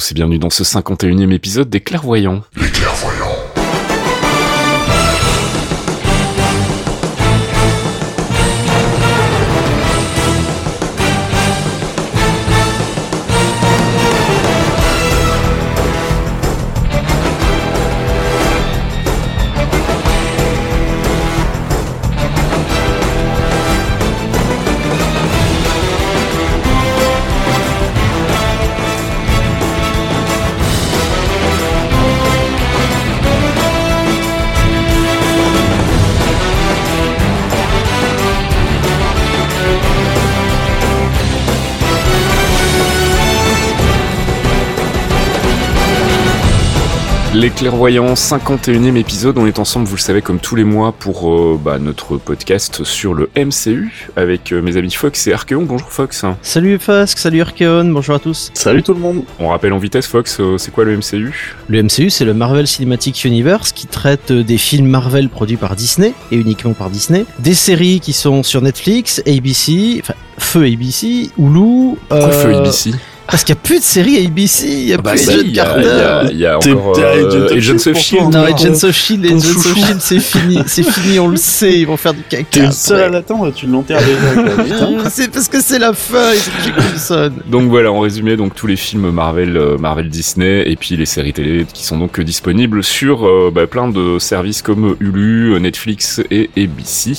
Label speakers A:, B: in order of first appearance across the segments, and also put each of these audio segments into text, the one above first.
A: Tous et bienvenue dans ce 51e épisode des clairvoyants.
B: Les Clairvoyants,
A: 51e épisode. On est ensemble, vous le savez, comme tous les mois pour euh, bah, notre podcast sur le MCU avec euh, mes amis Fox et Archeon. Bonjour Fox.
C: Salut Fasque, salut Archeon, bonjour à tous.
D: Salut tout le monde.
A: On rappelle en vitesse, Fox, euh, c'est quoi le MCU
C: Le MCU, c'est le Marvel Cinematic Universe qui traite des films Marvel produits par Disney et uniquement par Disney, des séries qui sont sur Netflix, ABC, enfin Feu ABC, Hulu.
A: Pourquoi Feu ABC
C: Parce qu'il n'y a plus de séries ABC, il n'y a
A: Bah
C: plus de
A: il y, a-
C: Carter.
A: il y a- il y a
D: T'es-
A: encore euh, Agents of
D: Shield.
C: Non, Agents of Shield, Agents of. Shield, c'est fini, c'est fini, on le sait, ils vont faire du caca.
D: T'es le seul à l'attendre, tu l'enterres déjà. putain.
C: C'est parce que c'est la fin, chez Coulson.
A: Donc voilà, en résumé, donc tous les films Marvel, euh, Marvel Disney et puis les séries télé qui sont donc disponibles sur euh, bah, plein de services comme Hulu, Netflix et ABC.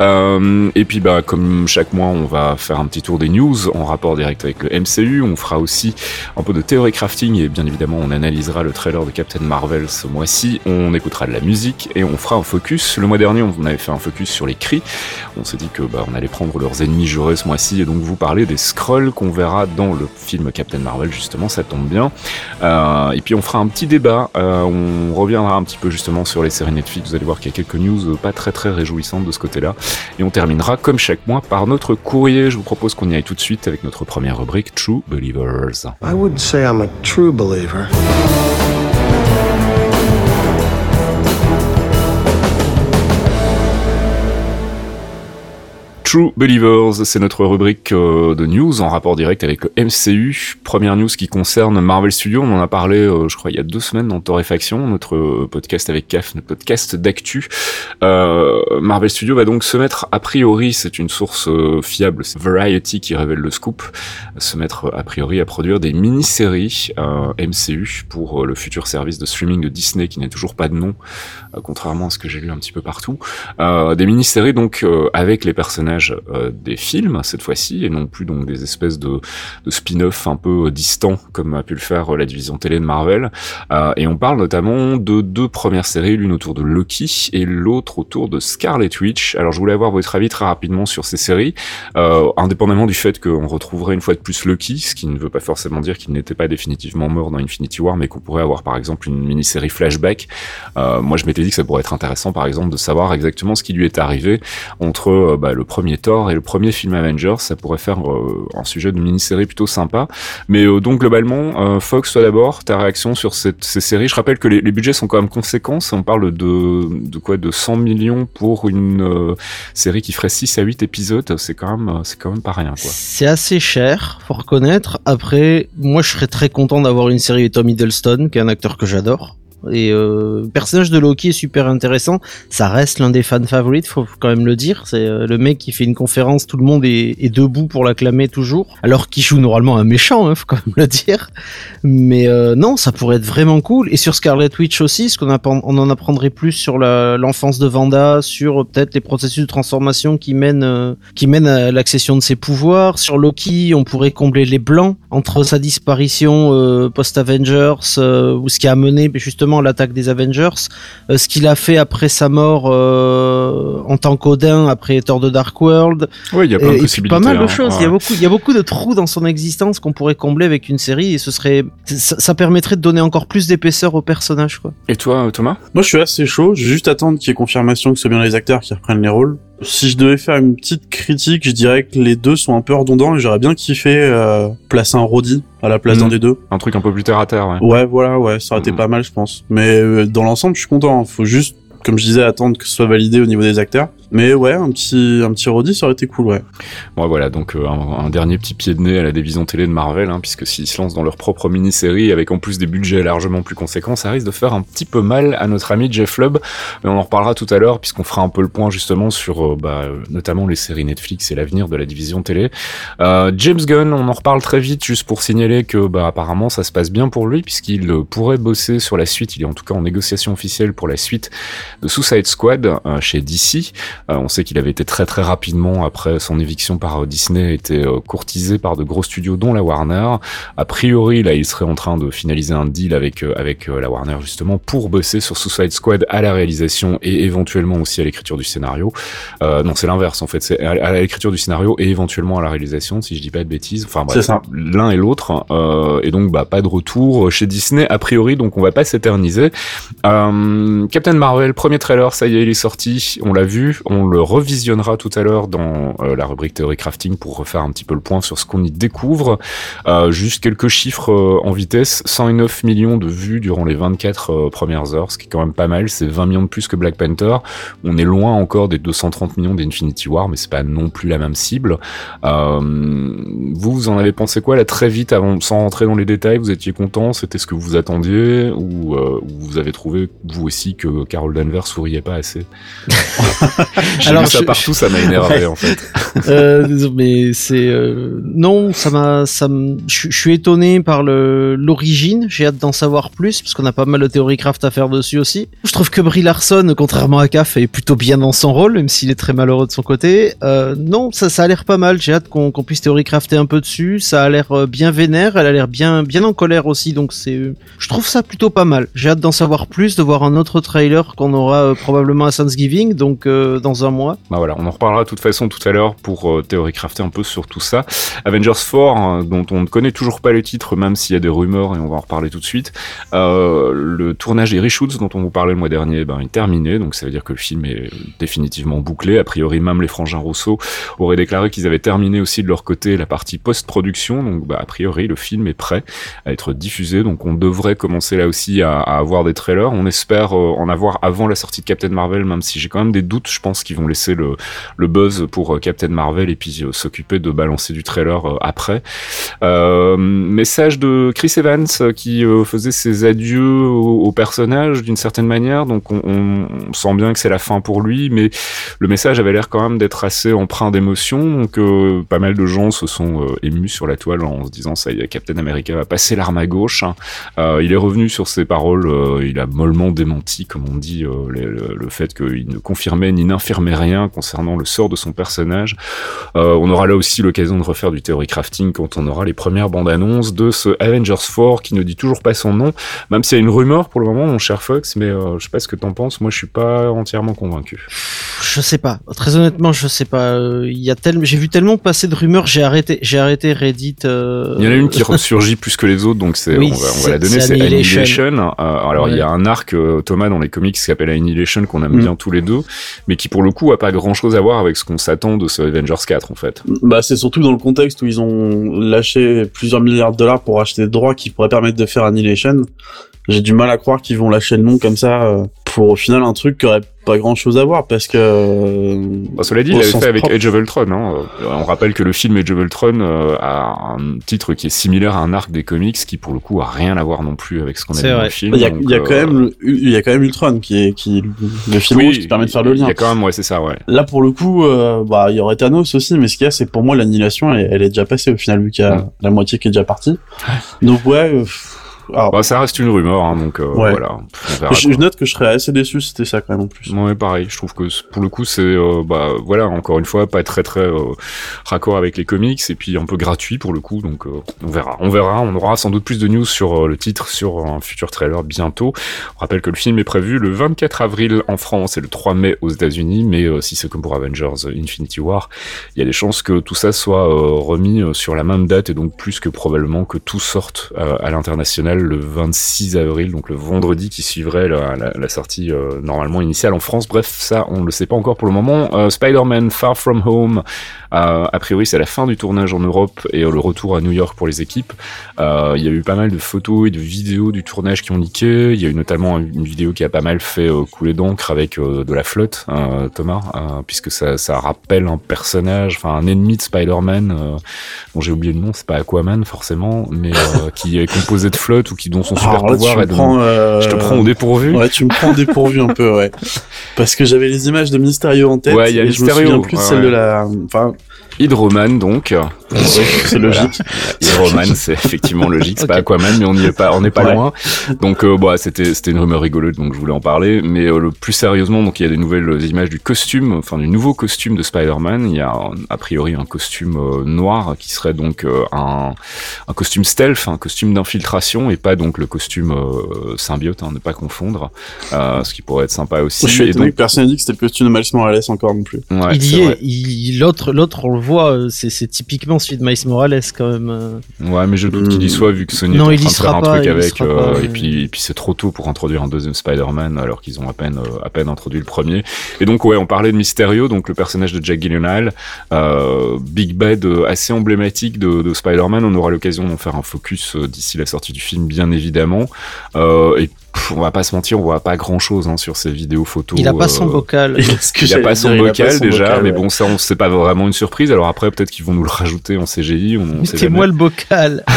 A: Euh, et puis bah comme chaque mois, on va faire un petit tour des news en rapport direct avec le MCU. On fera aussi un peu de théorie crafting et bien évidemment, on analysera le trailer de Captain Marvel ce mois-ci. On écoutera de la musique et on fera un focus. Le mois dernier, on avait fait un focus sur les cris. On s'est dit que bah, on allait prendre leurs ennemis jurés ce mois-ci et donc vous parler des scrolls qu'on verra dans le film Captain Marvel justement ça tombe bien Euh, et puis on fera un petit débat Euh, on reviendra un petit peu justement sur les séries Netflix vous allez voir qu'il y a quelques news pas très très réjouissantes de ce côté-là et on terminera comme chaque mois par notre courrier je vous propose qu'on y aille tout de suite avec notre première rubrique True
E: I wouldn't say I'm a true believer.
A: True Believers, c'est notre rubrique euh, de news en rapport direct avec MCU. Première news qui concerne Marvel Studios, on en a parlé, euh, je crois, il y a deux semaines dans Torréfaction, notre euh, podcast avec CAF, notre podcast d'actu. Euh, Marvel Studios va donc se mettre, a priori, c'est une source fiable, c'est Variety qui révèle le scoop, se mettre a priori à produire des mini-séries euh, MCU pour le futur service de streaming de Disney qui n'a toujours pas de nom, contrairement à ce que j'ai lu un petit peu partout. Des mini-séries donc avec les personnages euh, des films cette fois-ci et non plus donc des espèces de, spin-off un peu distants comme a pu le faire euh, la division télé de Marvel. Euh, et on parle notamment de deux premières séries, l'une autour de Loki et l'autre autour de Scarlet Witch. Alors je voulais avoir votre avis très rapidement sur ces séries, euh, indépendamment du fait qu'on retrouverait une fois de plus Loki, ce qui ne veut pas forcément dire qu'il n'était pas définitivement mort dans Infinity War, mais qu'on pourrait avoir par exemple une mini-série flashback. Euh, moi je m'étais dit que ça pourrait être intéressant par exemple de savoir exactement ce qui lui est arrivé entre euh, bah, le premier Thor et le premier film Avengers, ça pourrait faire euh, un sujet de mini-série plutôt sympa. Mais euh, donc globalement, euh, Fox, toi d'abord, ta réaction sur ces séries? Je rappelle que les, budgets sont quand même conséquents. On parle de, de quoi? De 100 millions pour une série qui ferait 6 à 8 épisodes. C'est quand même, c'est quand même pas rien.
C: C'est assez cher, faut reconnaître. Après, moi je serais très content d'avoir une série de Tom Hiddleston, qui est un acteur que j'adore. Et euh, le personnage de Loki est super intéressant. Ça reste l'un des fans favorites, faut quand même le dire. C'est euh, le mec qui fait une conférence, tout le monde est, debout pour l'acclamer toujours. Alors qu'il joue normalement un méchant, hein, faut quand même le dire. Mais euh, non, ça pourrait être vraiment cool. Et sur Scarlet Witch aussi, on en apprendrait plus sur l'enfance de Vanda, sur euh, peut-être les processus de transformation qui mènent, euh, qui mènent à l'accession de ses pouvoirs. Sur Loki, on pourrait combler les blancs entre sa disparition euh, post-Avengers euh, ou ce qui a mené justement l'attaque des Avengers, euh, ce qu'il a fait après sa mort euh, en tant qu'Odin après Thor de Dark World,
A: Oui, il y a plein
C: et,
A: de
C: et puis
A: possibilités.
C: pas mal de
A: hein.
C: choses. Il y a beaucoup, il y a beaucoup de trous dans son existence qu'on pourrait combler avec une série et ce serait, ça, ça permettrait de donner encore plus d'épaisseur au personnage, quoi.
A: Et toi, Thomas?
D: Moi, je suis assez chaud. Je vais juste attendre qu'il y ait confirmation que ce soit bien les acteurs qui reprennent les rôles. Si je devais faire une petite critique, je dirais que les deux sont un peu redondants et j'aurais bien kiffé euh, placer un Roddy à la place d'un des deux.
A: Un truc un peu plus terre à terre, ouais.
D: Ouais, voilà, ouais, ça aurait été
A: Mhm.
D: pas mal, je pense. Mais euh, dans l'ensemble, je suis content. Faut juste, comme je disais, attendre que ce soit validé au niveau des acteurs. Mais ouais, un petit, un petit Roddy, ça aurait été cool, ouais.
A: Bon, voilà, donc euh, un, un dernier petit pied de nez à la division télé de Marvel, hein, puisque s'ils se lancent dans leur propre mini-série avec en plus des budgets largement plus conséquents, ça risque de faire un petit peu mal à notre ami Jeff Lubb. Mais on en reparlera tout à l'heure, puisqu'on fera un peu le point justement sur euh, bah, euh, notamment les séries Netflix et l'avenir de la division télé. Euh, James Gunn, on en reparle très vite, juste pour signaler que bah, apparemment ça se passe bien pour lui, puisqu'il euh, pourrait bosser sur la suite. Il est en tout cas en négociation officielle pour la suite de Suicide Squad chez DC. Euh, on sait qu'il avait été très très rapidement après son éviction par euh, Disney, été euh, courtisé par de gros studios dont la Warner. A priori, là, il serait en train de finaliser un deal avec avec la Warner justement pour bosser sur Suicide Squad à la réalisation et éventuellement aussi à l'écriture du scénario. Euh, non, c'est l'inverse en fait, c'est à, l'écriture du scénario et éventuellement à la réalisation, si je dis pas de bêtises. Enfin bref, l'un et l'autre. Euh, et donc, bah, pas de retour chez Disney a priori, donc on va pas s'éterniser. Euh, Captain Marvel, premier trailer, ça y est, il est sorti, on l'a vu, on le revisionnera tout à l'heure dans euh, la rubrique théorie crafting pour refaire un petit peu le point sur ce qu'on y découvre. Euh, juste quelques chiffres euh, en vitesse, 109 millions de vues durant les 24 euh, premières heures, ce qui est quand même pas mal, c'est 20 millions de plus que Black Panther. On est loin encore des 230 millions d'Infinity War, mais c'est pas non plus la même cible. Vous, vous en avez pensé quoi là très vite avant, sans rentrer dans les détails? Vous étiez content? C'était ce que vous attendiez? Ou, ou vous avez trouvé vous aussi que Carol Danvers souriait pas assez? J'ai
C: Alors,
A: ça
C: je-
A: partout, ça m'a énervé
C: Ouais.
A: en fait.
C: Euh, mais c'est euh, non, ça m'a, ça je suis étonné par le l'origine. J'ai hâte d'en savoir plus parce qu'on a pas mal de théorie craft à faire dessus aussi. Je trouve que Brie Larson, contrairement à Caf, est plutôt bien dans son rôle, même s'il est très malheureux de son côté. Euh, non, ça, ça a l'air pas mal. J'ai hâte qu'on puisse théorie crafter un peu dessus. Ça a l'air bien vénère. Elle a l'air bien, bien en colère aussi. Donc c'est, je trouve ça plutôt pas mal. J'ai hâte d'en savoir plus, de voir un autre trailer qu'on aura probablement à Thanksgiving, donc dans un mois.
A: Bah voilà, on en reparlera de toute façon tout à l'heure pour euh, théorie crafter un peu sur tout ça. Avengers 4, hein, dont on ne connaît toujours pas les titres, même s'il y a des rumeurs et on va en reparler tout de suite. Euh, le tournage des reshoots dont on vous parlait le mois dernier ben, est terminé, donc ça veut dire que le film est définitivement bouclé. A priori, même les frangins Rousseau auraient déclaré qu'ils avaient terminé aussi de leur côté la partie post-production, donc bah, a priori le film est prêt à être diffusé, donc on devrait commencer là aussi à, à avoir des trailers. On espère euh, en avoir avant la sortie de Captain Marvel, même si j'ai quand même des doutes, je pense qu'ils vont laisser le, buzz pour euh, Captain Marvel et puis euh, s'occuper de balancer du trailer euh, après. Message de Chris Evans qui faisait ses adieux au, personnage d'une certaine manière, donc on, sent bien que c'est la fin pour lui, mais le message avait l'air quand même d'être assez empreint d'émotion, donc pas mal de gens se sont émus sur la toile en se disant ça y est, Captain America va passer l'arme à gauche. hein. Il est revenu sur ses paroles, il a mollement démenti, comme on dit, le fait qu'il ne confirmait ni rien concernant le sort de son personnage. Euh, on aura là aussi l'occasion de refaire du theory crafting quand on aura les premières bandes annonces de ce Avengers 4 qui ne dit toujours pas son nom, même s'il y a une rumeur pour le moment, mon cher Fox, mais euh, je sais pas ce que t'en penses, moi je suis pas entièrement convaincu.
C: Je sais pas. Très honnêtement, je sais pas. Euh, Il y a tellement, j'ai vu tellement passer de rumeurs, j'ai arrêté, j'ai arrêté Reddit. euh,
A: Il y en a une qui ressurgit plus que les autres, donc c'est
C: Oui,
A: on, va, on va
C: c'est-
A: la donner,
C: c'est. Annihilation.
A: Euh, alors il y a un arc euh, Thomas dans les comics qui s'appelle Annihilation qu'on aime
D: Mm.
A: bien tous les deux, mais qui pour le coup a pas grand chose à voir avec ce qu'on s'attend de ce Avengers 4 en fait.
D: Bah, c'est surtout dans le contexte où ils ont lâché plusieurs milliards de dollars pour acheter des droits qui pourraient permettre de faire Annihilation. J'ai du mal à croire qu'ils vont lâcher le nom comme ça euh, pour au final un truc qui aurait pas grand chose à voir parce que euh,
A: Bah, cela dit, il l'avait fait avec
D: propre.
A: Age of Ultron. Hein. Euh, On rappelle que le film Age of Ultron euh, a un titre qui est similaire à un arc des comics qui pour le coup a rien à voir non plus avec ce qu'on a vu dans le film.
D: il y a,
A: donc,
D: il y a
A: euh,
D: quand même le- il y a quand même Ultron qui est qui le film
A: oui,
D: rouge qui permet de faire le
A: Il
D: lien.
A: y a quand même, ouais, c'est ça, ouais.
D: Là pour le coup, euh, bah il y aurait Thanos aussi, mais ce qu'il y a c'est pour moi l'annihilation elle, elle est déjà passée au final vu qu'il y a la moitié qui est déjà partie. Donc ouais. euh, alors,
A: Bah, ça reste une rumeur, hein, donc euh,
D: Ouais.
A: voilà.
D: Je, note que je serais assez déçu si c'était ça quand même en plus.
A: Ouais, pareil. Je trouve que pour le coup, c'est euh, bah voilà, encore une fois, pas très très euh, raccord avec les comics et puis un peu gratuit pour le coup. Donc euh, on verra, on verra. On aura sans doute plus de news sur le titre, sur un futur trailer bientôt. On rappelle que le film est prévu le 24 avril en France et le 3 mai aux États-Unis. Mais si c'est comme pour Avengers Infinity War, il y a des chances que tout ça soit remis sur la même date et donc plus que probablement que tout sorte à l'international le 26 avril, donc le vendredi qui suivrait la, sortie euh, normalement initiale en France. Bref, ça, on ne le sait pas encore pour le moment. Euh, Spider-Man Far From Home, euh, a priori, c'est la fin du tournage en Europe et le retour à New York pour les équipes. Il y a eu pas mal de photos et de vidéos du tournage qui ont leaké. Il y a eu notamment une vidéo qui a pas mal fait couler d'encre avec de la flotte, Thomas, puisque ça, ça rappelle un personnage, enfin un ennemi de Spider-Man, dont j'ai oublié le nom, c'est pas Aquaman forcément, mais qui est composé de flotte ou qui dont son super pouvoir est de... Je te prends au dépourvu.
D: Ouais, tu me prends au dépourvu un peu, ouais. Parce que j'avais les images de Mysterio en tête.
A: Ouais, il y a Mysterio.
D: Je me souviens plus de celle de la. Enfin,
A: Hydroman donc.
D: c'est logique.
A: Hydroman, c'est effectivement logique. C'est okay. pas Aquaman, mais on y est pas, on n'est pas ouais. loin. Donc euh, bon, c'était c'était une rumeur rigolote, donc je voulais en parler. Mais euh, le plus sérieusement, donc il y a des nouvelles images du costume, enfin du nouveau costume de Spider-Man. Il y a a priori un costume euh, noir qui serait donc euh, un un costume stealth, un costume d'infiltration et pas donc le costume euh, symbiote, hein, ne pas confondre. ce qui pourrait être sympa aussi.
D: Je suis
A: et
D: donc personne n'a dit que c'était le costume de Miles Morales encore non plus.
A: Ouais,
C: il y est, l'autre l'autre on le voit, c'est typiquement celui de Miles Morales quand même.
A: Ouais, mais je doute qu'il y soit vu que Sony
C: non,
A: est en
C: il
A: train de faire un
C: pas,
A: truc avec, euh, et puis, et puis c'est trop tôt pour introduire un deuxième Spider-Man alors qu'ils ont à peine, euh, à peine introduit le premier. Et donc ouais, on parlait de Mysterio, donc le personnage de Jack Gyllenhaal, euh, Big Bad assez emblématique de, de Spider-Man. On aura l'occasion d'en faire un focus d'ici la sortie du film, bien évidemment. et pff, on va pas se mentir, on voit pas grand chose hein, sur ces vidéos photos.
C: Il a pas son bocal.
A: Il a pas son bocal déjà, mais bon, ça, on c'est pas vraiment une surprise. Alors après, peut-être qu'ils vont nous le rajouter en CGI. On, on
C: Mettez-moi le bocal.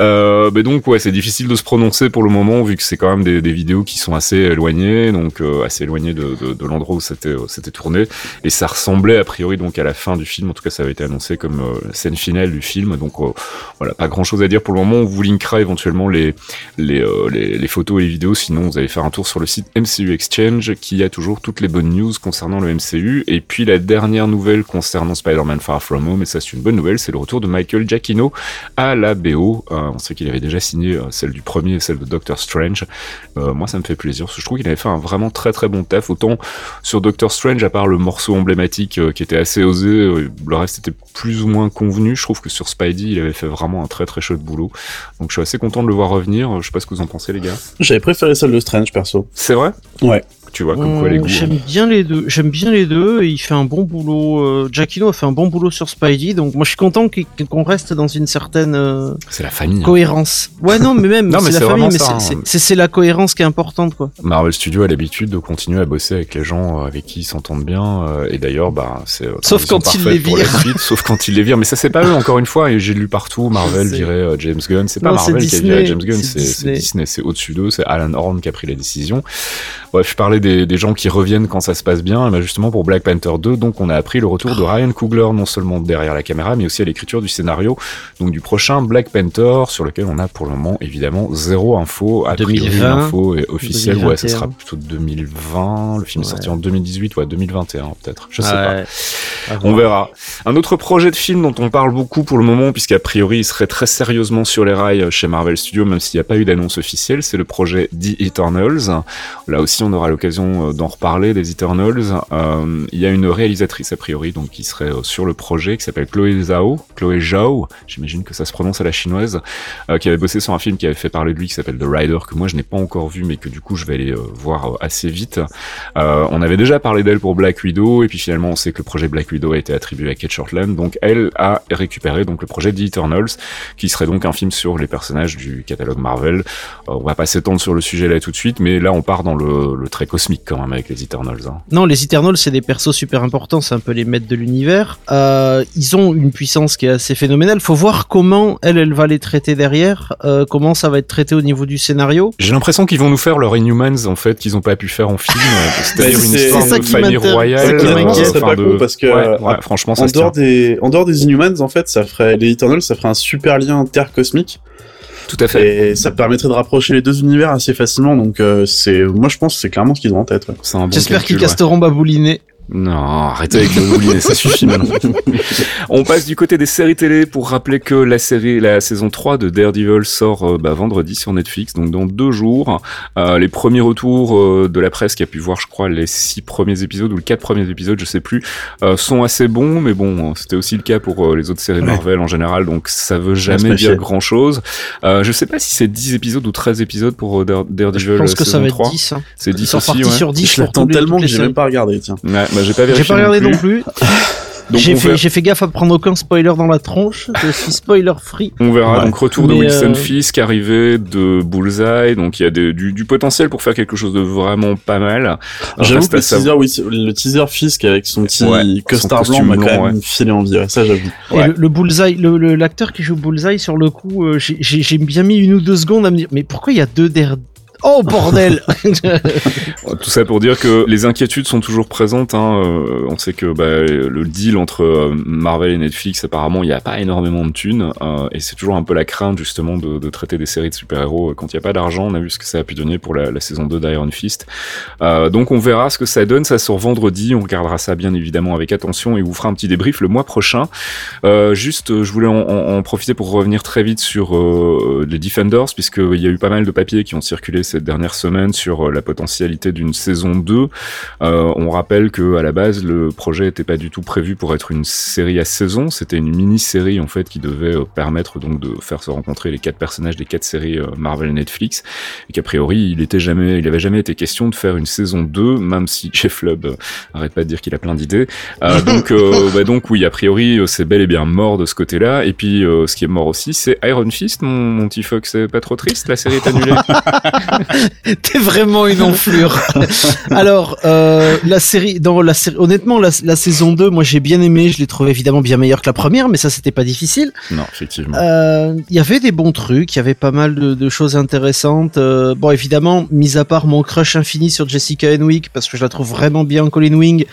A: Euh, mais donc ouais, c'est difficile de se prononcer pour le moment vu que c'est quand même des, vidéos qui sont assez éloignées, donc euh, assez éloignées de, l'endroit où c'était tourné, et ça ressemblait a priori donc à la fin du film. En tout cas, ça avait été annoncé comme euh, scène finale du film. Donc voilà, pas grand chose à dire pour le moment. On vous linkera éventuellement les photos et les vidéos. Sinon, vous allez faire un tour sur le site MCU Exchange qui a toujours toutes les bonnes news concernant le MCU. Et puis la dernière nouvelle concernant Spider-Man Far From Home, et ça c'est une bonne nouvelle, c'est le retour de Michael Giacchino à la BO. On sait qu'il avait déjà signé euh, celle du premier et celle de Doctor Strange. Euh, moi, ça me fait plaisir parce que je trouve qu'il avait fait un vraiment très très bon taf. Autant sur Doctor Strange, à part le morceau emblématique euh, qui était assez osé, le reste était plus ou moins convenu. Je trouve que sur Spidey, il avait fait vraiment un très très chouette boulot. Donc je suis assez content de le voir revenir. Je sais pas ce que vous en pensez, les gars.
D: J'avais préféré celle de Strange perso.
A: C'est vrai?
D: Ouais
A: tu vois comme quoi les goûts.
C: J'aime bien les deux. J'aime bien les deux et il fait un bon boulot. Euh, Giacchino a fait un bon boulot sur Spidey, donc moi je suis content qu'on reste dans une certaine. Euh,
A: c'est la famille.
C: Cohérence. Hein. Ouais non mais même c'est la famille,
A: ça,
C: c'est hein. la cohérence qui est importante quoi.
A: Marvel Studios a l'habitude de continuer à bosser avec les gens avec qui ils s'entendent bien euh, et d'ailleurs bah c'est.
C: Sauf quand ils les virent.
A: sauf quand ils les virent, mais ça c'est pas eux encore une fois et j'ai lu partout Marvel virait James Gunn. C'est pas
C: non,
A: Marvel qui a
C: viré
A: James Gunn, c'est Disney, c'est au-dessus d'eux, c'est Alan Horn qui a pris la décision. Bref, je parlais des, des gens qui reviennent quand ça se passe bien. Et ben justement pour Black Panther 2, donc on a appris le retour de Ryan Coogler non seulement derrière la caméra, mais aussi à l'écriture du scénario, donc du prochain Black Panther, sur lequel on a pour le moment évidemment zéro info. A
C: 2020,
A: l'info est officielle, ouais, ça sera plutôt 2020. Le film
C: ouais.
A: est sorti en 2018, ouais, 2021 peut-être. Je sais
C: ouais.
A: pas. On verra. Un autre projet de film dont on parle beaucoup pour le moment, puisqu'a priori il serait très sérieusement sur les rails chez Marvel Studios, même s'il n'y a pas eu d'annonce officielle, c'est le projet The Eternals. Là aussi, on aura l'occasion d'en reparler des Eternals. Euh, il y a une réalisatrice a priori donc qui serait sur le projet qui s'appelle Chloé Zhao, Chloé Zhao, j'imagine que ça se prononce à la chinoise, euh, qui avait bossé sur un film qui avait fait parler de lui qui s'appelle The Rider que moi je n'ai pas encore vu mais que du coup je vais aller euh, voir assez vite. on avait déjà parlé d'elle pour Black Widow et puis finalement on sait que le projet Black Widow a été attribué à Kate Shortland donc elle a récupéré donc le projet The Eternals qui serait donc un film sur les personnages du catalogue Marvel. on va pas s'étendre sur le sujet là tout de suite mais là on part dans le, le très cosmique quand même avec les Eternals. Hein.
C: Non, les Eternals, c'est des persos super importants, c'est un peu les maîtres de l'univers. Euh, ils ont une puissance qui est assez phénoménale. Faut voir comment elle, elle va les traiter derrière, euh, comment ça va être traité au niveau du scénario.
A: J'ai l'impression qu'ils vont nous faire leur Inhumans, en fait, qu'ils ont pas pu faire en film. C'est-à-dire une histoire
C: ça
A: de
C: qui
A: famille royale.
C: C'est ça
A: euh,
D: serait pas
A: de-
D: con parce que
A: Ouais,
D: euh,
A: ouais, franchement, ça
D: en
A: se tient.
D: dehors des en dehors des Inhumans en fait ça ferait les Eternals ça ferait un super lien intercosmique
A: Tout à fait.
D: et ça permettrait de rapprocher les deux univers assez facilement donc euh, c'est moi je pense que c'est clairement ce qu'ils ont en tête ouais.
A: Bon
C: J'espère qu'ils
A: ouais.
C: casteront Babouliné.
A: Non, arrêtez avec le Moulinet, ça suffit maintenant. On passe du côté des séries télé pour rappeler que la série, la saison 3 de Daredevil sort euh, bah, vendredi sur Netflix, donc dans deux jours. Euh, les premiers retours euh, de la presse qui a pu voir, je crois, les six premiers épisodes ou les quatre premiers épisodes, je sais plus, euh, sont assez bons, mais bon, c'était aussi le cas pour euh, les autres séries Marvel en général, donc ça veut jamais dire grand chose. je sais pas si c'est 10 épisodes ou 13 épisodes pour euh, Dare- Daredevil
C: Je pense que ça va
A: 3.
C: être 10. hein.
A: C'est
C: Ils
A: 10
C: sont
A: aussi,
C: partis
A: ouais.
C: sur 10
D: Je l'attends tellement que j'ai même pas regardé, tiens.
A: Ouais, bah, j'ai pas
C: J'ai pas regardé
A: non
C: non
A: plus.
C: J'ai fait, gaffe à prendre aucun spoiler dans la tronche. Je suis spoiler free.
A: On verra
D: Ouais.
A: donc retour de Wilson
C: euh,
A: Fisk, arrivée de Bullseye, donc il y a des- du, du potentiel pour faire quelque chose de vraiment pas mal.
D: J'avoue que le teaser, oui, le teaser Fisk avec son petit
A: Ouais,
D: costard
A: son
D: blanc m'a
A: costume
D: quand
A: blanc,
D: même filé envie, ouais, ça j'avoue.
A: Ouais.
C: Le, le bullseye, le- le- l'acteur qui joue Bullseye, sur le coup, euh, j'ai bien mis une ou deux secondes à me dire, mais pourquoi il y a deux der... Oh bordel
A: Tout ça pour dire que les inquiétudes sont toujours présentes. Hein. Euh, on sait que bah, le deal entre euh, Marvel et Netflix, apparemment, il n'y a pas énormément de thunes. euh, et c'est toujours un peu la crainte, justement, de, de traiter des séries de super-héros quand il n'y a pas d'argent. On a vu ce que ça a pu donner pour la, la saison 2 d'Iron Fist. Euh, donc on verra ce que ça donne. Ça sort vendredi. On regardera ça, bien évidemment, avec attention et vous fera un petit débrief le mois prochain. Euh, juste, je voulais en, en- en profiter pour revenir très vite sur euh, les Defenders, puisqu'il y a eu pas mal de papiers qui ont circulé cette dernière semaine sur euh, la potentialité d'une saison 2. Euh, on rappelle que à la base, le projet n'était pas du tout prévu pour être une série à saison. C'était une mini-série en fait qui devait euh, permettre donc de faire se rencontrer les quatre personnages des quatre séries Marvel et Netflix. Et qu'a priori, il était jamais, il avait jamais été question de faire une saison 2, même si Jeff Lubb arrête pas de dire qu'il a plein d'idées. Euh, donc, bah donc oui, a priori, c'est bel et bien mort de ce côté-là. Et puis, euh, ce qui est mort aussi, c'est Iron Fist, mon, mon petit Fox. C'est pas trop triste, la série est annulée.
C: T'es vraiment une enflure. Alors, euh, la série, dans la série, honnêtement, la, la saison 2, moi j'ai bien aimé, je l'ai trouvé évidemment bien meilleure que la première, mais ça c'était pas difficile.
A: non, effectivement.
C: Euh, Il y avait des bons trucs, il y avait pas mal de, de choses intéressantes. Euh, bon, évidemment, mis à part mon crush infini sur Jessica Henwick, parce que je la trouve vraiment bien, Colin Wing.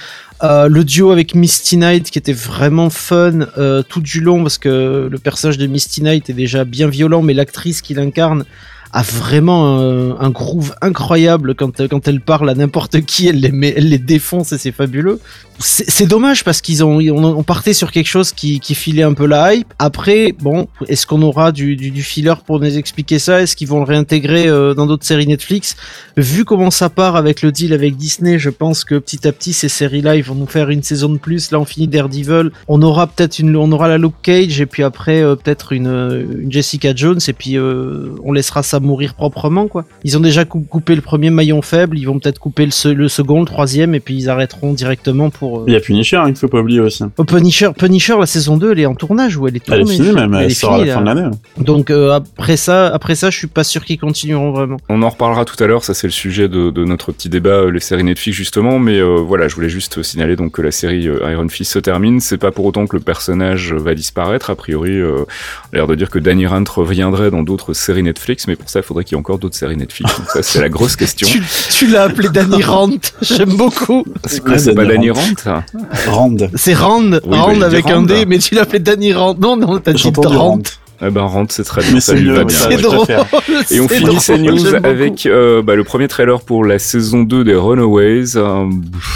C: Euh, le duo avec Misty Knight qui était vraiment fun euh, tout du long parce que le personnage de Misty Knight est déjà bien violent mais l'actrice qui l'incarne a vraiment un, un groove incroyable quand, quand elle parle à n'importe qui elle les, elle les défonce et c'est fabuleux c'est dommage parce qu'ils ont on, partait sur quelque chose qui, qui filait un peu la hype. Après, bon, est-ce qu'on aura du, du, filler pour nous expliquer ça? Est-ce qu'ils vont le réintégrer euh, dans d'autres séries Netflix? Vu comment ça part avec le deal avec Disney, je pense que petit à petit ces séries-là, ils vont nous faire une saison de plus. Là, on finit Daredevil, on aura peut-être une, on aura la Luke Cage et puis après euh, peut-être une, euh, Jessica Jones et puis euh, on laissera ça mourir proprement quoi. Ils ont déjà cou- coupé le premier maillon faible, ils vont peut-être couper le, se- le second, le troisième et puis ils arrêteront directement pour. euh,
D: Il y a Punisher, hein, il faut pas oublier aussi.
C: Oh, Punisher, Punisher, la saison 2, elle est en tournage ou elle est tournée
D: Elle est finie même, elle, sort à la fin de l'année.
C: Donc euh, après ça, après ça, je suis pas sûr qu'ils continueront vraiment.
A: On en reparlera tout à l'heure, ça c'est le sujet de, de notre petit débat, euh, les séries Netflix justement, mais euh, voilà, je voulais juste signaler donc que la série euh, Iron Fist se termine, c'est pas pour autant que le personnage va disparaître, a priori, euh, on a l'air de dire que Danny Rand reviendrait dans d'autres séries Netflix, mais pour ça il faudrait qu'il y ait encore d'autres séries Netflix, donc ça c'est la grosse question.
C: Tu, tu l'as appelé Danny Rand, j'aime beaucoup.
A: C'est quoi, c'est pas
D: Danny
A: Rand ça
D: Rand.
C: C'est Rand,
A: Oui,
C: Rand avec
A: Rand.
C: un D, mais tu l'as appelé Danny Rand. Non, non, t'as dit Rand.
A: Eh ben Rand c'est très bien, ça
D: c'est
A: lui va bien.
C: drôle.
A: Et on finit ces news avec euh, bah, le premier trailer pour la saison 2 des Runaways. Euh,